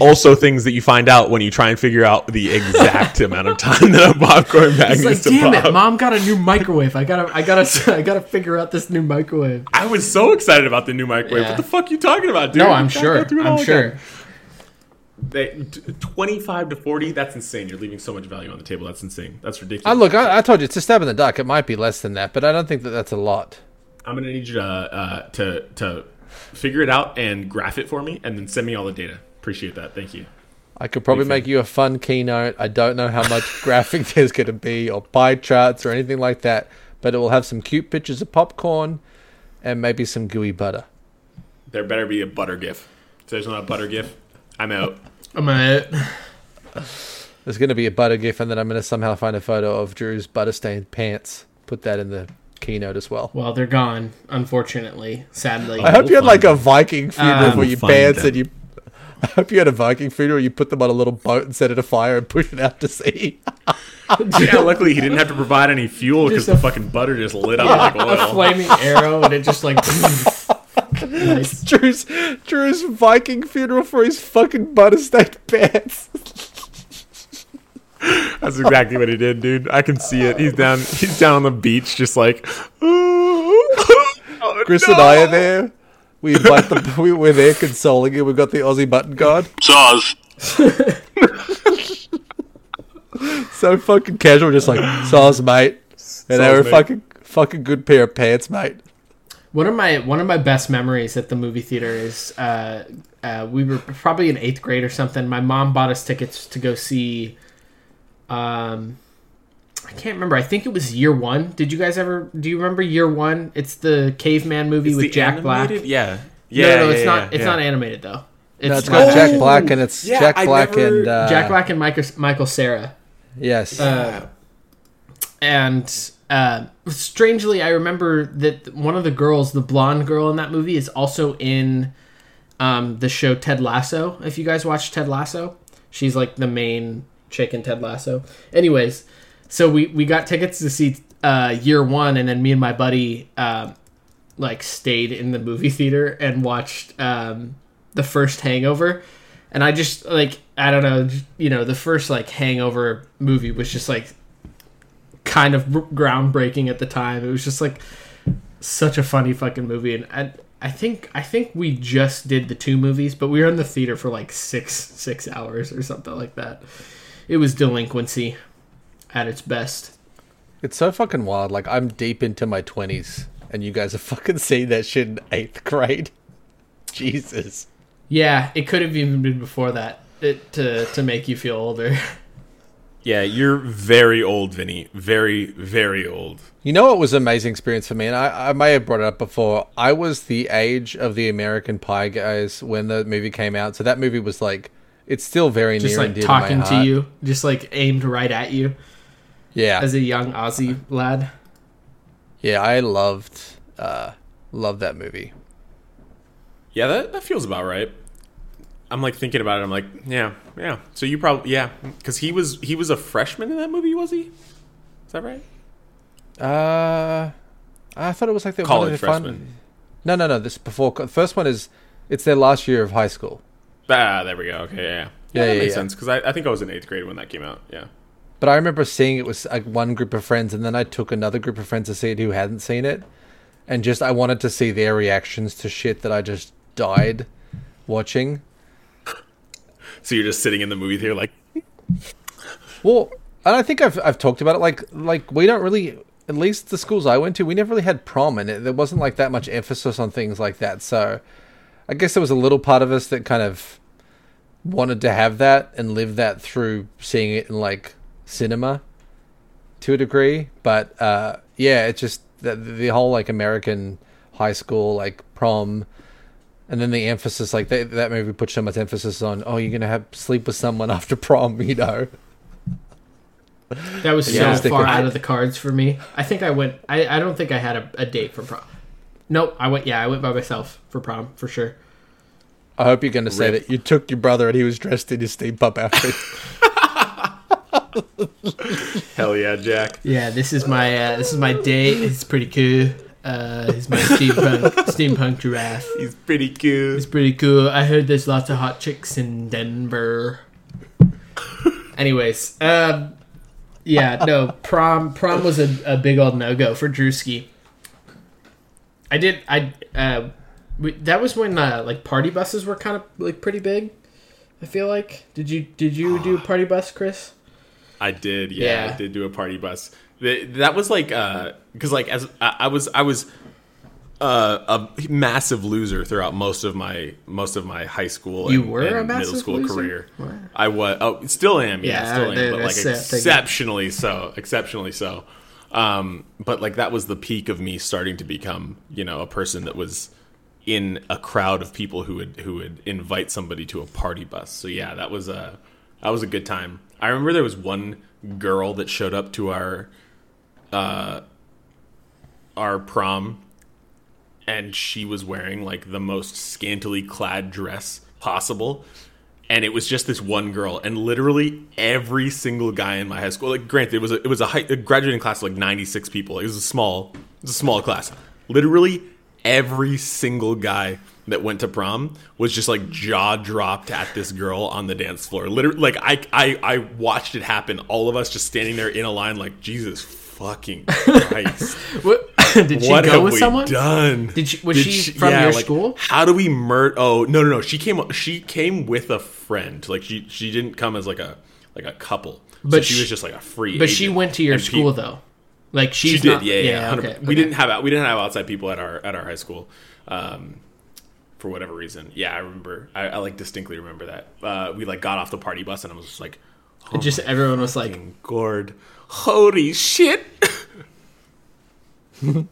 Also, things that you find out when you try and figure out the exact amount of time that a popcorn bag It's like, needs to pop. damn pop. it, mom got a new microwave. I gotta, I gotta, I gotta figure out this new microwave. I was so excited about the new microwave. Yeah. What the fuck are you talking about, dude? No, I'm You sure. go through it I'm sure. again. They, 25 to 40, that's insane. You're leaving so much value on the table. That's insane. That's ridiculous. I look, I, I told you it's a stab in the dark. It might be less than that, but I don't think that that's a lot. I'm gonna need you to uh, to to figure it out and graph it for me, and then send me all the data. Appreciate that. Thank you. I could probably make you a fun keynote. I don't know how much graphic there's going to be, or pie charts, or anything like that, but it will have some cute pictures of popcorn and maybe some gooey butter. There better be a butter gif. If there's not a butter gif, I'm out. I'm gonna. There's going to be a butter gif, and then I'm going to somehow find a photo of Drew's butter stained pants. Put that in the keynote as well. Well, they're gone, unfortunately. Sadly. I hope we'll you had like find a Viking funeral Um, for we'll your pants, them. and you. I hope you had a Viking funeral. Where you put them on a little boat and set it afire and push it out to sea. yeah, luckily he didn't have to provide any fuel because the fucking butter just lit up like a flaming arrow, and it just like. nice. Drew's Drew's Viking funeral for his fucking butter stained pants. That's exactly what he did, dude. I can see it. He's down. He's down on the beach, just like. Oh, Chris no. and I are there. We invite them. We, we're there consoling him. We've got the Aussie button guard. Saws. So fucking casual, just like sauce, mate. And they were a mate. fucking fucking good pair of pants, mate. One of my one of my best memories at the movie theater is uh, uh, we were probably in eighth grade or something. My mom bought us tickets to go see. Um, I can't remember. I think it was Year One. Did you guys ever? Do you remember Year One? It's the caveman movie It's with the Jack Black. animated- Yeah. No, Yeah. no, no, yeah, it's yeah, not. It's yeah. not animated though. It's No, it's live got Jack. Black and it's yeah, Jack Black never- and uh, Jack Black and Michael Michael Cera. Yes, Uh, and uh, strangely, I remember that one of the girls, the blonde girl in that movie, is also in um, the show Ted Lasso. If you guys watch Ted Lasso, she's like the main chick in Ted Lasso. Anyways, so we we got tickets to see uh, Year One, and then me and my buddy um, like stayed in the movie theater and watched um, the first Hangover. And I just like I don't know, you know, the first like Hangover movie was just like kind of groundbreaking at the time. It was just like such a funny fucking movie, and I, I think I think we just did the two movies, but we were in the theater for like six six hours or something like that. It was delinquency at its best. it's so fucking wild. Like I'm deep into my twenties, and you guys have fucking seen that shit in eighth grade. Jesus. Yeah, it could have even been before that. It to to make you feel older. Yeah, you're very old, Vinny. Very, very old. You know what was an amazing experience for me, and I, I may have brought it up before. I was the age of the American Pie guys when the movie came out, so that movie was like, it's still very just near and like dear talking to, my to you, just like aimed right at you Yeah, as a young Aussie lad. yeah, I loved, uh, loved that movie. Yeah, that, that feels about right. I'm like thinking about it. I'm like, yeah, yeah. So you probably yeah, because he was he was a freshman in that movie, was he? Is that right? Uh, I thought it was like the College the fun- freshman. No, no, no. This before the first one is it's their last year of high school. Ah, there we go. Okay, yeah, yeah. Yeah, that yeah, makes yeah. sense because I, I think I was in eighth grade when that came out. Yeah. But I remember seeing it was like one group of friends, and then I took another group of friends to see it who hadn't seen it, and just I wanted to see their reactions to shit that I just died watching. So you're just sitting in the movie theater like, Well, and I think I've I've talked about it. Like like we don't really, at least the schools I went to, we never really had prom, and it, there wasn't like that much emphasis on things like that. So, I guess there was a little part of us that kind of wanted to have that and live that through seeing it in like cinema to a degree. But uh, yeah, it's just the, the whole like American high school like prom. And then the emphasis, like that, that movie put so much emphasis on, oh, you're gonna have sleep with someone after prom, you know. That was Yeah, so far out of the cards for me. I think I went. I, I don't think I had a, a date for prom. Nope. I went. Yeah, I went by myself for prom for sure. I hope you're going to say Rip. that you took your brother and he was dressed in his steampunk outfit. Hell yeah, Jack. Yeah, this is my uh, this is my date. It's pretty cool. Uh, he's my steampunk steampunk giraffe. He's pretty cool. It's pretty cool. I heard there's lots of hot chicks in Denver. Anyways, um, yeah, no prom. Prom was a, a big old no go for Drewski. I did. I uh, we, that was when uh, like party buses were kind of like pretty big. I feel like. Did you did you do party bus, Chris? I did, yeah, Yeah. I did do a party bus. Th- That was like, because like as I I was, I was uh, a massive loser throughout most of my most of my high school. You and, were a and massive middle school loser? career. Wow. I was, oh, still am, yeah, Yeah, still am, but like that's it. Thank you. exceptionally so, exceptionally so. Um, but like that was the peak of me starting to become, you know, a person that was in a crowd of people who would who would invite somebody to a party bus. So yeah, that was a that was a good time. I remember there was one girl that showed up to our uh our prom and she was wearing like the most scantily clad dress possible and it was just this one girl and literally every single guy in my high school like granted it was a, it was a, high, a graduating class of like 96 people. It was a small it was a small class. Literally every single guy that went to prom was just like jaw dropped at this girl on the dance floor. Literally like I, I i watched it happen. All of us just standing there in a line like jesus fucking christ What did she what go have with we someone? done? Did she- was she from your school? How do we murder? Oh no, no, no. She came. She came with a friend. Like she, she didn't come as like a like a couple. But But she, she- was just like a free. But she went to your And pe- school though. Like she's She did. not- yeah, yeah. 100 okay, We okay. didn't have. We didn't have outside people at our at our high school. Um, for whatever reason, yeah, I remember. I, I like distinctly remember that. Uh, we like got off the party bus and I was just like, oh Just everyone was like, gourd. Holy shit! yeah,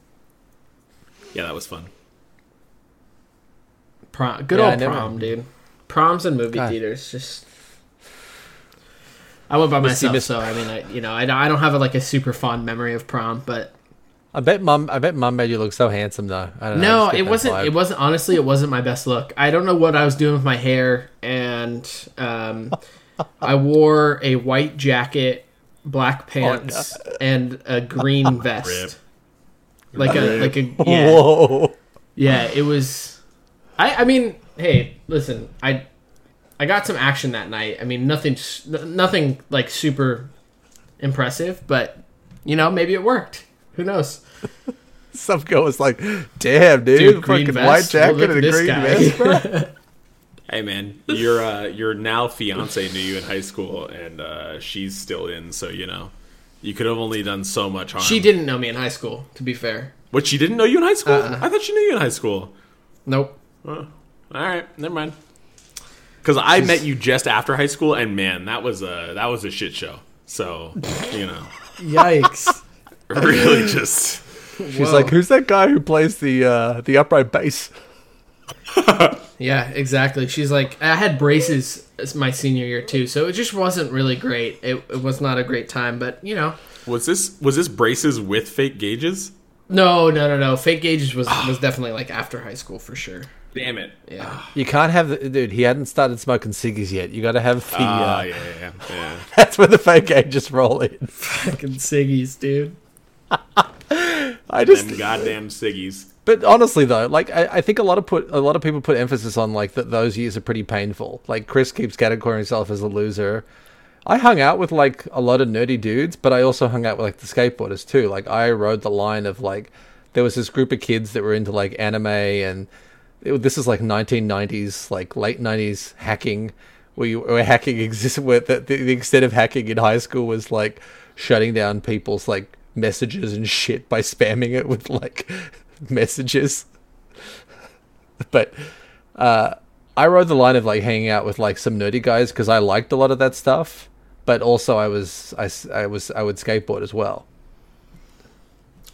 that was fun. prom, good Yeah, old never- prom, dude. Proms and movie God. theaters, just. I went by Missy myself, Miss- so I mean, I you know, I, I don't have a, like a super fond memory of prom, but I bet mom. I bet mom made you look so handsome though. I don't know. I no, it wasn't. vibe. It wasn't. Honestly, it wasn't my best look. I don't know what I was doing with my hair, and um, I wore a white jacket, black Oh, pants, and a green vest, like a like a yeah. Whoa. Yeah, it was. I I mean, hey, listen, I I got some action that night. I mean, nothing nothing like super impressive, but you know, maybe it worked. Who knows? Some girl was like, "Damn, dude, Dude, green fucking vest? white jacket Well, look and a green guy." vest, bro." Hey man, your uh, your now fiance knew you in high school, and uh, she's still in. So you know, you could have only done so much harm. She didn't know me in high school, to be fair. What? She didn't know you in high school? Uh-uh. I thought she knew you in high school. Nope. All right, never mind. Because I met you just after high school, and man, that was a that was a shit show. So you know, Yikes. really just She's like, "Who's that guy who plays the uh, the upright bass?" Yeah, exactly. She's like, I had braces as my senior year too, so it just wasn't really great. It, it was not a great time, but you know. was this was this braces with fake gauges? No, no, no, no. Fake gauges was was definitely like after high school for sure. Damn it! Yeah. You can't have the dude. He hadn't started smoking ciggies yet. You got to have the. Ah, uh, yeah, yeah, yeah, yeah. That's where the fake ages roll in. Fucking ciggies, dude. I just, Them goddamn ciggies. But honestly though, like I, I think a lot of put a lot of people put emphasis on like that those years are pretty painful. Like Chris keeps categorizing himself as a loser. I hung out with like a lot of nerdy dudes, but I also hung out with like the skateboarders too. Like I rode the line of like there was this group of kids that were into like anime and it, this is like 1990s, like late 90s hacking, where you hacking existed. Where the, the, the extent of hacking in high school was like shutting down people's like messages and shit by spamming it with like messages. but uh, I rode the line of like hanging out with like some nerdy guys because I liked a lot of that stuff. But also, I was I, I was I would skateboard as well.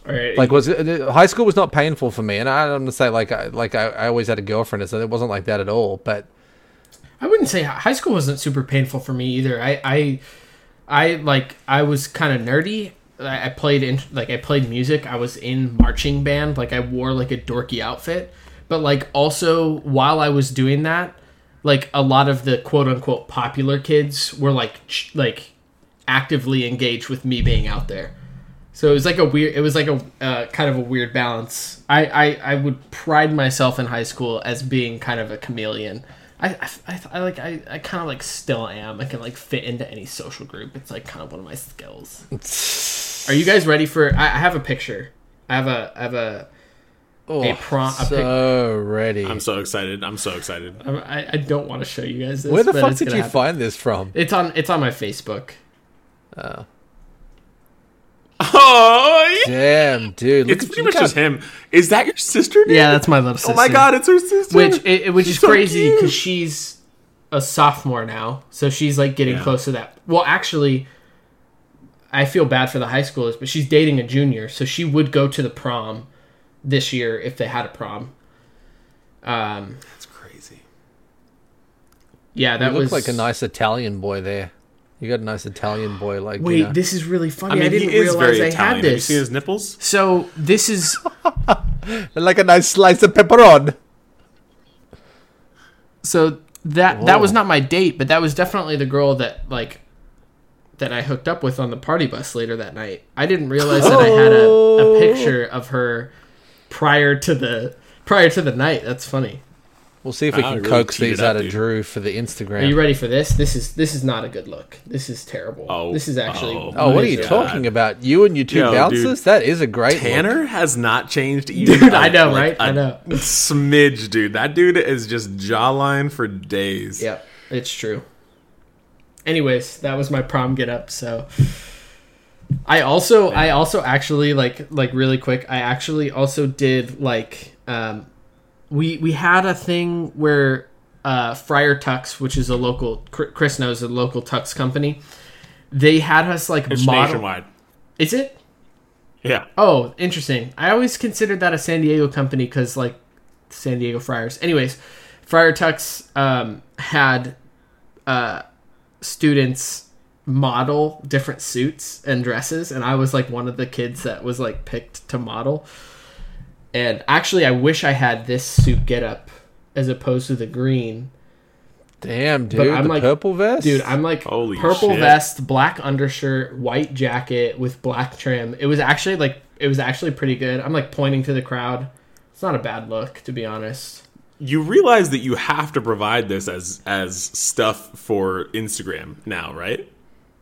Right. Like, was high school was not painful for me, and I don't want to say like I like I, I always had a girlfriend, so it wasn't like that at all. But I wouldn't say high school wasn't super painful for me either. I I, I like I was kind of nerdy, I played in like I played music. I was in marching band. Like I wore like a dorky outfit, but like also while I was doing that, like a lot of the quote unquote popular kids were like ch- like actively engaged with me being out there. So it was like a weird. It was like a uh, kind of a weird balance. I, I I would pride myself in high school as being kind of a chameleon. I, I, I like I, I kind of like still am. I can like fit into any social group. It's like kind of one of my skills. Are you guys ready for? I, I have a picture. I have a I have a. Oh, A prom- a pic- so ready. I'm so excited. I'm so excited. I, I don't want to show you guys this. Where the but fuck it's did you happen. find this from? It's on it's on my Facebook. Oh, Oh Damn, dude. Look it's pretty much just him. Is that your sister? Dude? Yeah, that's my little sister. Oh my god, it's her sister. which it, it- which is So crazy cute. because she's a sophomore now, so she's like getting Yeah. close to that. Well, actually, I feel bad for the high schoolers, but she's dating a junior, so she would go to the prom this year if they had a prom. Um, That's crazy. yeah, You that look was like a nice Italian boy there. You got a nice Italian boy, like Wait, you know. this is really funny. I I, didn't realize they Italian. had Have you this. seen his nipples? So this is like a nice slice of pepperoni. so that that was not my date, but that was definitely the girl that like that I hooked up with on the party bus later that night. I didn't realize that I had a, Oh. a picture of her prior to the prior to the night. That's funny. We'll see if we Wow, can you really coax these up, out of dude. Drew for the Instagram. Are you ready for this? This is this is not a good look. This is terrible. Oh, this is actually. oh. Oh, what are you miserable. talking about? You and your two Yo, bouncers? dude. That is a great look. Tanner has not changed even. Dude, I know, like, right? I know. Smidge, dude. That dude is just jawline for days. Yep, it's true. Anyways, that was my prom get up. So I also I also actually like like really quick. I actually also did like um we we had a thing where uh Friar Tux, which is a local Chris knows a local tux company. They had us like It's model. nationwide. Is it? Yeah. Oh, interesting. I always considered that a San Diego company because, like, San Diego Friars. Anyways, Friar Tux um, had uh, students model different suits and dresses, and I was like one of the kids that was like picked to model. And actually, I wish I had this suit get up as opposed to the green. Damn, dude. I'm the like- purple vest? Dude, I'm like Holy purple shit. vest, black undershirt, white jacket with black trim. It was actually like it was actually pretty good. I'm like pointing to the crowd. It's not a bad look, to be honest. You realize that you have to provide this as as stuff for Instagram now, right?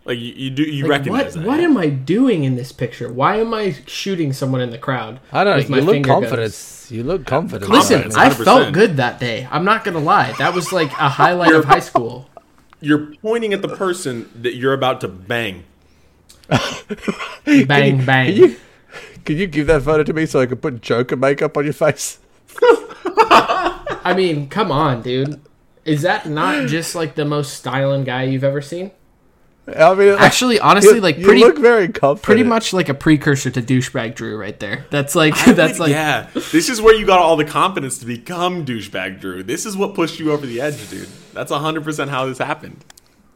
Like you, you do you Like, recognize what that? what am I doing in this picture? Why am I shooting someone in the crowd? I don't with know. my You look finger confident. guns? You look confident. Listen, Confidence, I 100%. felt good that day. I'm not gonna lie. That was like a highlight of high school. You're pointing at the person that you're about to bang. Bang bang. Can you, can you give that photo to me so I can put Joker makeup on your face? I mean, come on, dude. Is that not just like the most styling guy you've ever seen? I mean, Actually, honestly, you, like you pretty look very confident. pretty much like a precursor to douchebag Drew right there. That's like I that's would- like yeah. This is where you got all the confidence to become douchebag Drew. This is what pushed you over the edge, dude. That's 100% how this happened.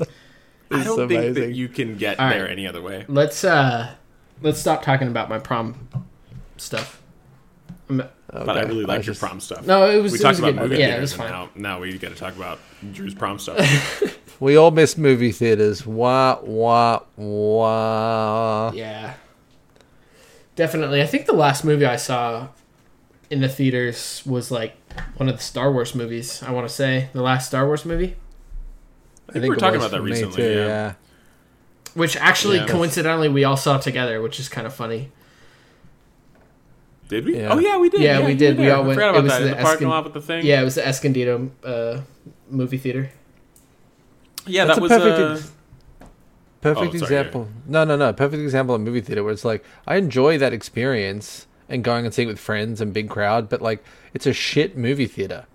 I It's don't think that you can get All there right. any other way. let's uh let's stop talking about my prom stuff. I'm- But I Okay, really like was your just- prom stuff. No, it was- We it talked was about good- movie yeah, it theaters, was and fine. now, now we got to talk about Drew's prom stuff. We all miss movie theaters. Wah wah wah. Yeah. Definitely. I think the last movie I saw in the theaters was like one of the Star Wars movies, I want to say. The last Star Wars movie. I think we were talking about that recently. too, yeah. Which actually, Yeah. coincidentally, we all saw together, which is kind of funny. Did we? Yeah. Oh yeah, we did. Yeah, we did. We all went- forgot it about was that in the the parking Eskin- lot with the thing. Yeah, it was the Escondido uh, movie theater. yeah, That's that a was. perfect Uh, ex- Perfect Oh, example. No, no, no. Perfect example of movie theater where it's like I enjoy that experience and going and seeing it with friends and big crowd, but like it's a shit movie theater.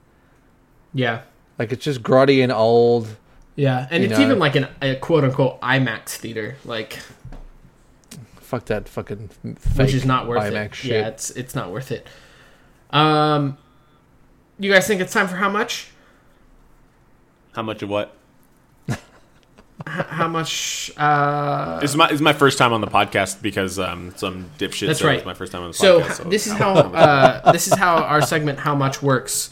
Yeah. Like it's just grotty and old. Yeah, and it's know. even like an, a quote unquote IMAX theater, like Fuck that fucking fake which is not worth IMAX it. shit. Yeah, it's it's not worth it. Um, you guys think it's time for how much? how much of what? how much? Uh, This is my this is my first time on the podcast because um some dipshit. That's said right. It's my first time on the so podcast. this is how uh, this is how our segment "How Much" works.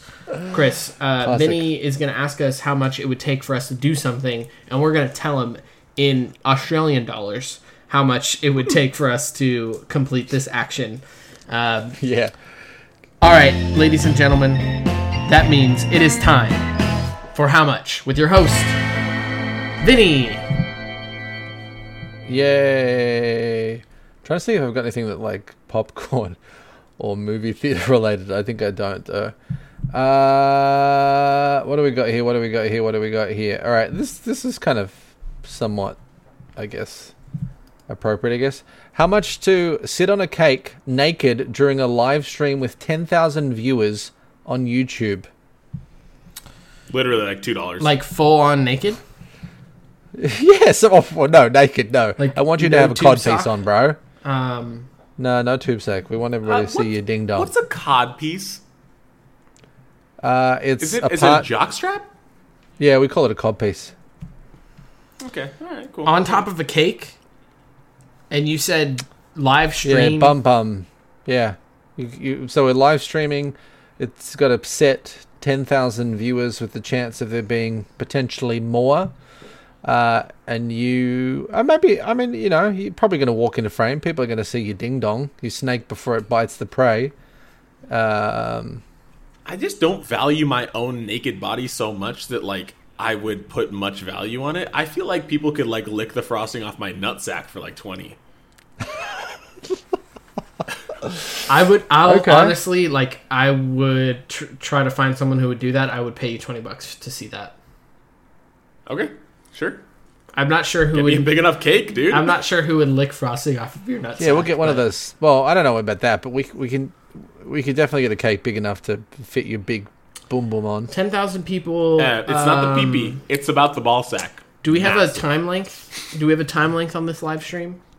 Chris, uh, Classic. Vinny is going to ask us how much it would take for us to do something, and we're going to tell him in Australian dollars how much it would take for us to complete this action. Um, Yeah. all right, ladies and gentlemen, that means it is time for how much with your host, Vinny. Yay! trying to see if I've got anything that like popcorn or movie theater related. I think I don't though. Uh, what do we got here? What do we got here? What do we got here? All right, this this is kind of somewhat, I guess, appropriate. I guess. How much to sit on a cake naked during a live stream with ten thousand viewers on YouTube? literally like two dollars. Like full on naked. yes. Oh, well, no, naked. No. Like, I want you to have a cod sock? piece on, bro. Um, No, no tube sack. We want everybody Uh, to see what- your ding dong. What's a cod piece? Uh, it's Is it a is part. it a jockstrap? yeah, we call it a cod piece. Okay, all right, cool. on top of a cake, and you said live stream. Yeah, bum bum. Yeah, you, you, so we're live streaming. It's got a set ten thousand viewers with the chance of there being potentially more. Uh, and you, uh, maybe, I mean, you know, you're probably going to walk into frame. People are going to see your ding dong, your snake before it bites the prey. Um, I just don't value my own naked body so much that like I would put much value on it. I feel like people could like lick the frosting off my nutsack for like twenty. I would. I'll Okay. honestly like. I would tr- try to find someone who would do that. I would pay you twenty bucks to see that. Okay, sure. I'm not sure who Give me a would. big enough cake, dude. I'm not sure who would lick frosting off of your nuts. yeah, we'll get one of those. Well, I don't know about that, but we we can we could definitely get a cake big enough to fit your big boom boom on. Ten thousand people. Uh, it's not the um, pee pee. It's about the ball sack. Do we have Massive. a time length? Do we have a time length on this live stream?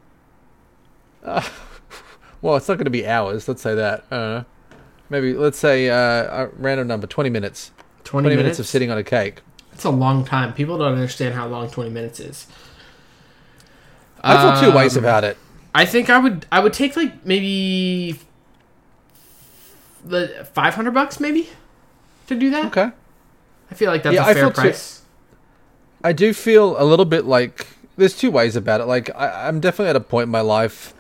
Well, it's not going to be hours. Let's say that. I. Maybe let's say uh, a random number, twenty minutes. Twenty, Twenty minutes? minutes of sitting on a cake. It's a long time. People don't understand how long twenty minutes is. I feel two ways Um, about it. I think I would. I would take like maybe the five hundred bucks, maybe, to do that. Okay. I feel like that's Yeah, a I fair too- price. I do feel a little bit like there's two ways about it. Like I, I'm definitely at a point in my life.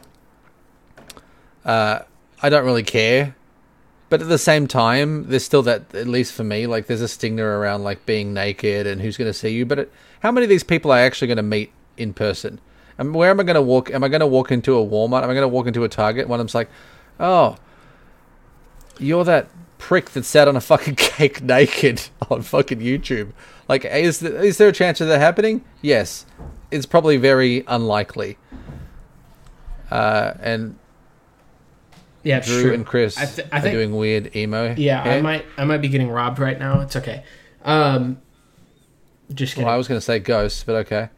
Uh, I don't really care, but at the same time, there's still that. At least for me, like there's a stigma around like being naked and who's going to see you. But it, how many of these people are actually going to meet in person? And where am I going to walk? Am I going to walk into a Walmart? Am I going to walk into a Target? One of them's like, oh, you're that prick that sat on a fucking cake naked on fucking YouTube. Like, is is there a chance of that happening? Yes, it's probably very unlikely. Uh, and Yeah, Drew true. and Chris I, th- I are think. doing weird emo. yeah, I might. I might be getting robbed right now. It's okay. Um, just kidding. Well, I was going to say ghosts, but okay.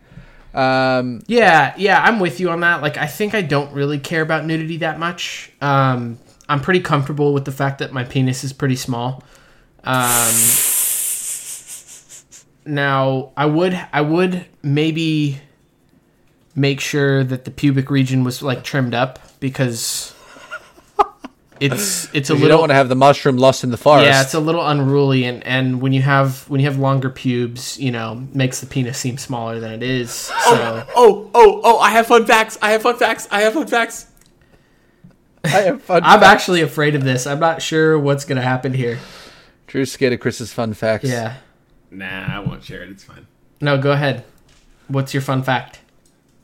Um, Yeah, yeah, I'm with you on that. Like, I think I don't really care about nudity that much. Um, I'm pretty comfortable with the fact that my penis is pretty small. Um, now, I would, I would maybe make sure that the pubic region was like trimmed up because it's it's a you little don't want to have the mushroom lost in the forest. yeah, it's a little unruly, and, and when you have when you have longer pubes, you know, makes the penis seem smaller than it is. Oh, so Oh, oh, oh! I have fun facts. I have fun facts. I have fun facts. I have fun I'm facts. actually afraid of this. I'm not sure what's gonna happen here. Drew's scared of Chris's fun facts. Yeah. Nah, I won't share it. It's fine. No, go ahead. What's your fun fact?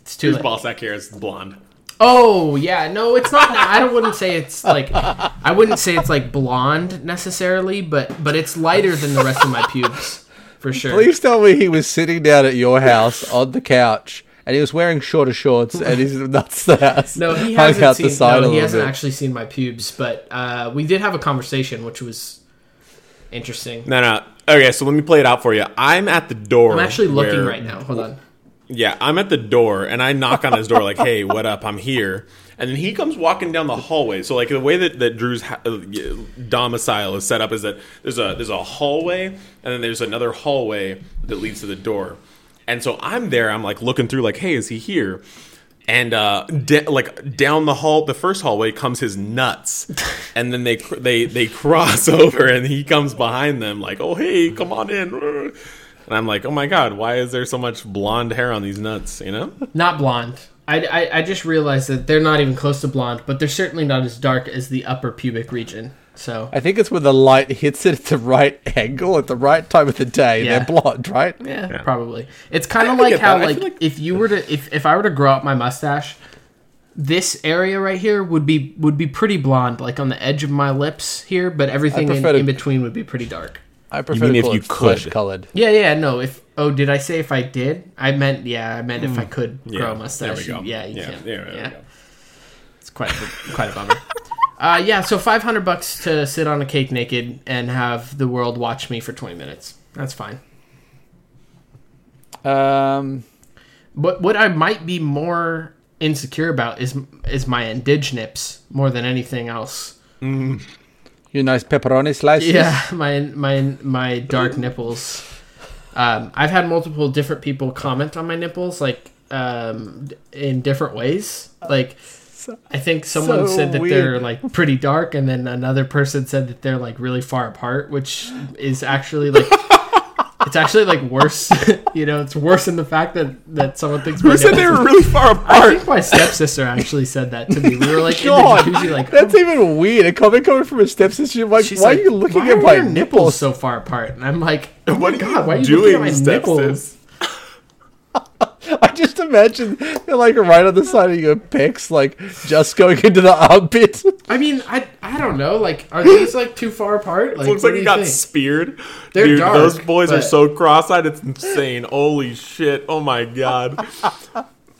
It's too Whose late. ball sack hair is blonde? Oh yeah, no, it's not. I don't wouldn't say it's like I wouldn't say it's like blonde necessarily, but but it's lighter than the rest of my pubes for sure. Please tell me he was sitting down at your house on the couch and he was wearing shorter shorts and he's nuts the house. No, he hasn't out seen. the side no, he hasn't bit. actually seen my pubes, but uh, we did have a conversation, which was interesting. No, no. Okay, so let me play it out for you. I'm at the door. I'm actually looking where- right now. Hold on. Yeah, I'm at the door and I knock on his door like, "Hey, what up? I'm here." And then he comes walking down the hallway. So like the way that, that Drew's ha- uh, domicile is set up is that there's a there's a hallway and then there's another hallway that leads to the door. And so I'm there. I'm like looking through, like, hey, is he here? And uh, da- like down the hall, the first hallway comes his nuts, and then they cr- they they cross over, and he comes behind them, like, oh hey, come on in. And I'm like, oh my god, why is there so much blonde hair on these nuts? You know? Not blonde. I, I, I just realized that they're not even close to blonde, but they're certainly not as dark as the upper pubic region. So I think it's when the light hits it at the right angle at the right time of the day. Yeah. They're blonde, right? yeah, probably. It's kind of like how like, like- if you were to if, if I were to grow out my mustache, this area right here would be would be pretty blonde, like on the edge of my lips here, but everything in, to- in between would be pretty dark. I prefer mean to if you could? colored. Yeah, yeah, no. If oh, did I say if I did? I meant yeah, I meant if I could grow Hmm. Yeah, a mustache. there we go. Yeah, you Yeah, can. there we yeah, go. it's quite a, quite a bummer. Uh, yeah, so five hundred bucks to sit on a cake naked and have the world watch me for twenty minutes. That's fine. Um, But what I might be more insecure about is is my indigenips more than anything else. Your nice pepperoni slices. Yeah, my my my dark nipples. Um, I've had multiple different people comment on my nipples, like um, in different ways. Like, I think someone so said that weird. they're like pretty dark, and then another person said that they're like really far apart, which is actually like. It's actually like worse, you know. It's worse in the fact that that someone thinks Who said they were really far apart? I think my stepsister actually said that to me. We were like God, jacuzzi, like that's oh, even weird. A comment coming from a stepsister. Like, she's why like, are you looking "Why at are my your nipples? so far apart? And I'm like, oh What my you god, why are you doing, looking at my nipples? stepsis? I just imagine they're like right on the side of your pecs, like just going into the armpit. I mean, I I don't know. Like, are these like too far apart? Like, looks like he you got think? speared. They're Dude, dark, those boys are so cross-eyed. It's insane. Holy shit! Oh my god.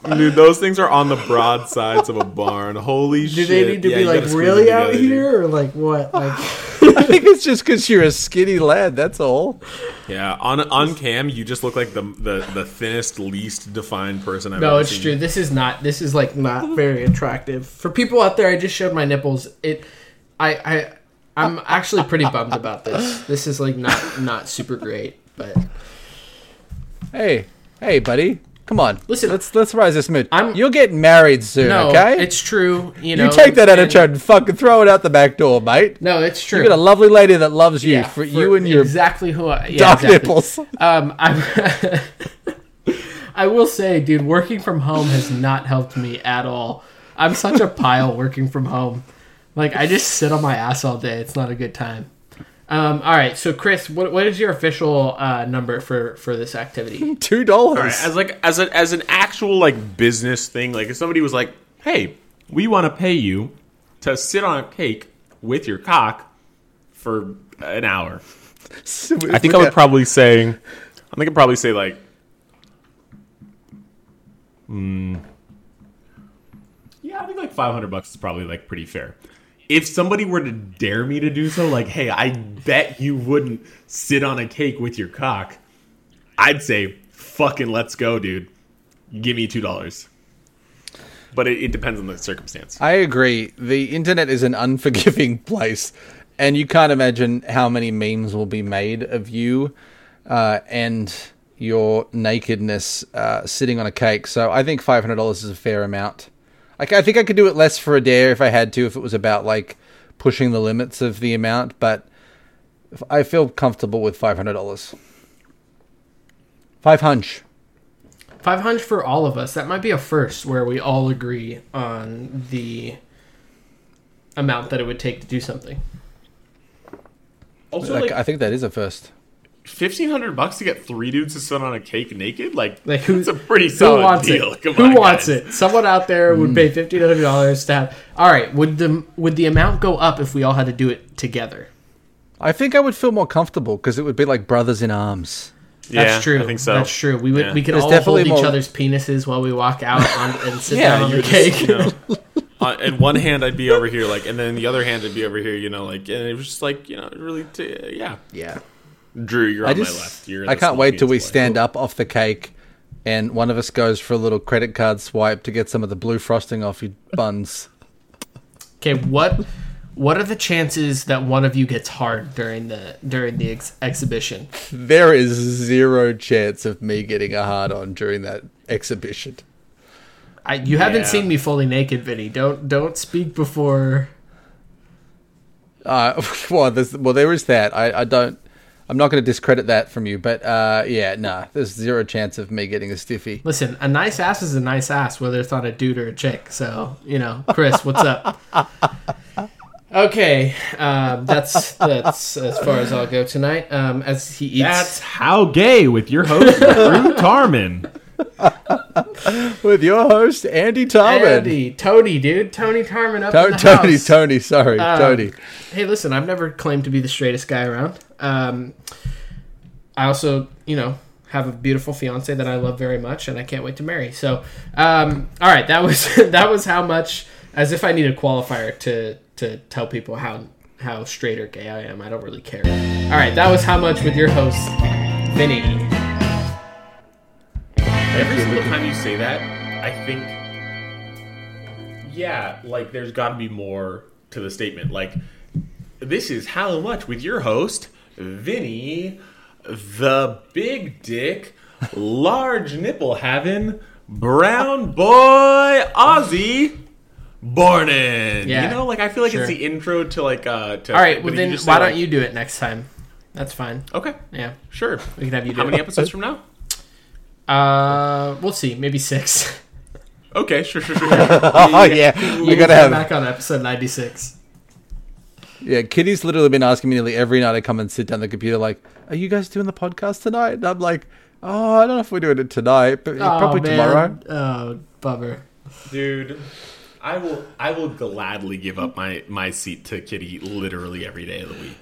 Dude, those things are on the broad sides of a barn. Holy Do shit! Do they need to Yeah, be like really them out together, dude. here, or like what? Like, I think it's just because you're a skinny lad. That's all. Yeah, on on cam, you just look like the the, the thinnest, least defined person I've ever seen. no, it's seen. true. This is not. This is like not very attractive for people out there. I just showed my nipples. It, I I. I'm actually pretty bummed about this. This is like not not super great, but Hey, hey, buddy, come on. Listen, let's let's rise this mood. I'm- You'll get married soon, no, okay? it's true. You know, you take that and- attitude and fucking throw it out the back door, mate. No, it's true. You got a lovely lady that loves you Yeah, for, you and your exactly who I, yeah, dark exactly. nipples. Um, I'm, I will say, dude, working from home has not helped me at all. I'm such a pile working from home. Like I just sit on my ass all day. It's not a good time. Um, all right, so Chris, what what is your official uh, number for for this activity? Two dollars. All right, as like as a, as an actual like business thing, like if somebody was like, "Hey, we want to pay you to sit on a cake with your cock for an hour," I think I would probably say, I think I'd probably say like, hmm, yeah, I think like five hundred bucks is probably like pretty fair. If somebody were to dare me to do so, like, hey, I bet you wouldn't sit on a cake with your cock, I'd say, fucking let's go, dude. Give me two dollars. But it, it depends on the circumstance. I agree. The internet is an unforgiving place, and you can't imagine how many memes will be made of you uh, and your nakedness uh, sitting on a cake. So I think five hundred dollars is a fair amount. Like I think I could do it less for a dare if I had to, if it was about like pushing the limits of the amount. But I feel comfortable with five hundred dollars. Five hunch. Five hundred for all of us. That might be a first where we all agree on the amount that it would take to do something. Also, Like, like I think that is a first. Fifteen hundred bucks to get three dudes to sit on a cake naked, like, Like who? that's a pretty who solid wants deal. it? Come who on, wants guys. it? Someone out there would pay fifteen hundred dollars to have. All right, would the would the amount go up if we all had to do it together? I think I would feel more comfortable because it would be like brothers in arms. That's true. I think so. That's true. We would Yeah. we could There's all definitely hold each more- other's penises while we walk out on, and sit Yeah, down on you the cake. just, you know, uh, in one hand I'd be over here, like, and then the other hand I'd be over here, you know, like, and it was just like, you know, really, t- yeah. Yeah. Drew, you're I on just my left. You're I can't wait till we small boy. stand up off the cake and one of us goes for a little credit card swipe to get some of the blue frosting off your buns. Okay, what What are the chances that one of you gets hard during the during the ex- exhibition? There is zero chance of me getting a hard on during that exhibition. I, you haven't seen me fully naked, Vinny. Don't don't speak before. Uh, well, there's, well, there is that. I, I don't. I'm not going to discredit that from you, but uh, yeah, nah. There's zero chance of me getting a stiffy. Listen, a nice ass is a nice ass, whether it's on a dude or a chick. So you know, Chris, what's up? Okay, um, that's that's as far as I'll go tonight. Um, as he eats, That's how gay with your host Drew Tarman. With your host Andy Tarman. Andy, Tony, dude, Tony Tarman up To- in the Tony, house. Tony, sorry, Um, Tony. Hey, listen, I've never claimed to be the straightest guy around. Um, I also, you know, have a beautiful fiance that I love very much, and I can't wait to marry. So, um, all right, that was that was how much. As if I need a qualifier to to tell people how how straight or gay I am. I don't really care. All right, that was how much with your host, Vinny. Every single time you say that, I think, yeah, like there's got to be more to the statement. Like, this is how much with your host, Vinny, the big dick, large nipple having, brown boy, Aussie. Bornin, Yeah, you know, like I feel like sure. it's the intro to like uh. To, All right, well then, why say, don't you do it next time? That's fine. Okay, Yeah, sure. we can have you do How many episodes from now? Uh, we'll see. Maybe six. Okay, sure, sure, sure. Oh yeah, we You gotta come have. back on episode ninety six. Yeah, Kitty's literally been asking me nearly every night I come and sit down the computer, like, "Are you guys doing the podcast tonight?" And I'm like, "Oh, I don't know if we're doing it tonight, but probably tomorrow." Oh, bummer. Dude, I will I will gladly give up my my seat to Kitty literally every day of the week.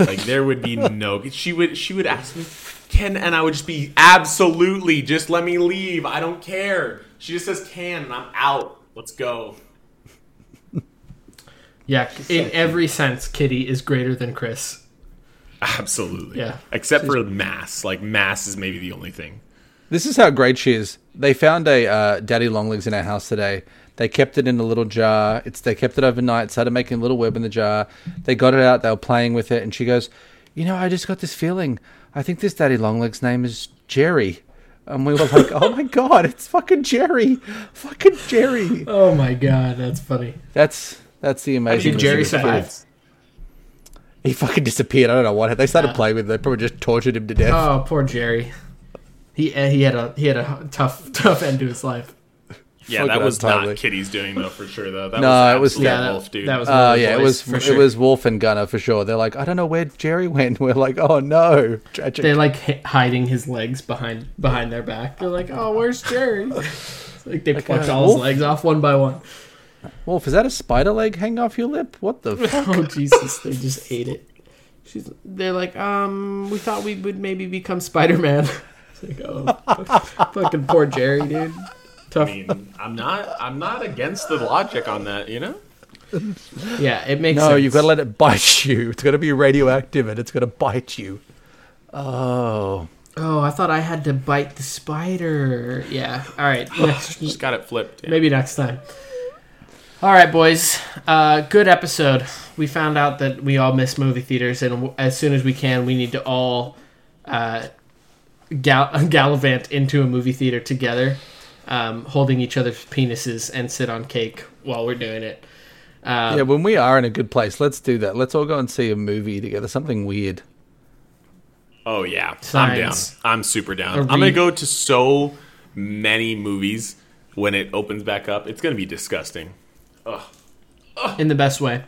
Like there would be no she would she would ask me can and I would just be absolutely just let me leave. I don't care. She just says can and I'm out. Let's go. Yeah, in every sense, Kitty is greater than Chris. Absolutely. Yeah. Except for mass. Like mass is maybe the only thing. This is how great she is. They found a uh, daddy longlegs in our house today. They kept it in a little jar. It's they kept it overnight. Started making a little web in the jar. They got it out. They were playing with it, and she goes, "You know, I just got this feeling. I think this daddy longlegs name is Jerry." And we were like, "Oh my god, it's fucking Jerry, fucking Jerry." Oh my god, that's funny. That's that's the amazing. Did Jerry thing. survive? He fucking disappeared. I don't know what. They started Yeah. playing with. it. They probably just tortured him to death. Oh, poor Jerry. He uh, he had a he had a tough tough end to his life. Yeah, that was totally. not Kitty's doing though for sure though. That No, was it was- Yeah, that, wolf, dude. that was Uh, one yeah, it was for it was Wolf and Gunner for sure. They're like, I don't know where Jerry went. We're like, oh no, tragic. They're like hi- hiding his legs behind behind their back. They're like, "Oh, where's Jerry?" Like they plucked uh, all his legs off one by one. Wolf, is that a spider leg hanging off your lip? What the? fuck? Oh Jesus! They just ate it. She's. They're like, um, we thought we would maybe become Spider Man. It's like, oh, fucking poor Jerry, dude. Tough. I mean, I'm not I'm not against the logic on that, you know? Yeah, it makes no, sense. you've got to let it bite you. It's got to be radioactive and it's going to bite you. Oh, Oh, I thought I had to bite the spider. Yeah. All right. Just got it flipped. yeah. maybe next time. All right, boys. Uh, good episode. We found out that we all miss movie theaters, and w- as soon as we can, we need to all uh, gal- gallivant into a movie theater together, um, holding each other's penises and sit on cake while we're doing it. Um, yeah. When we are in a good place, let's do that. Let's all go and see a movie together. Something weird. Oh yeah, Signs. I'm down. I'm super down. I'm gonna go to so many movies when it opens back up. It's gonna be disgusting. Ugh. in the best way.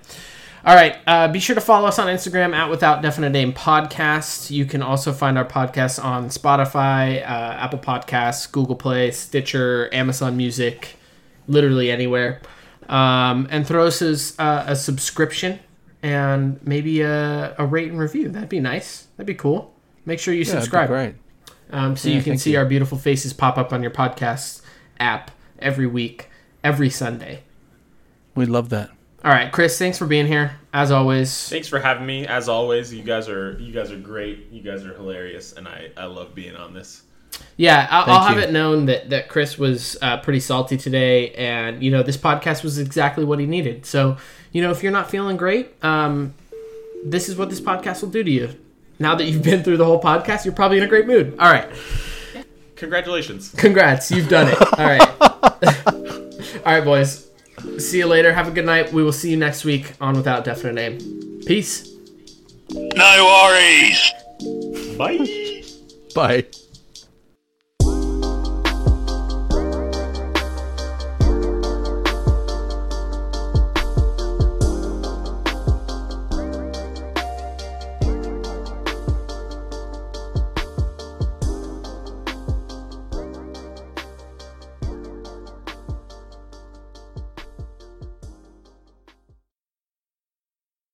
All right. Uh, be sure to follow us on Instagram at Without Definite Name Podcast. You can also find our podcast on Spotify, uh, Apple Podcasts, Google Play, Stitcher, Amazon Music, literally anywhere. Um, and throw us as, uh, a subscription and maybe a, a rate and review. That'd be nice. That'd be cool. Make sure you Yeah, subscribe great. um, so Yeah, you can see you. our beautiful faces pop up on your podcast app every week, every Sunday. We'd love that. All right, Chris, thanks for being here as always. Thanks for having me. As always, you guys are you guys are great. You guys are hilarious, and I I love being on this. Yeah, I'll, I'll have it known that that Chris was uh, pretty salty today, and you know this podcast was exactly what he needed. So you know if you're not feeling great, um, this is what this podcast will do to you. Now that you've been through the whole podcast, you're probably in a great mood. All right, Congratulations. congrats, you've done it. All right, all right, boys. See you later. Have a good night. We will see you next week on Without Definite Name. Peace. No worries. Bye. Bye.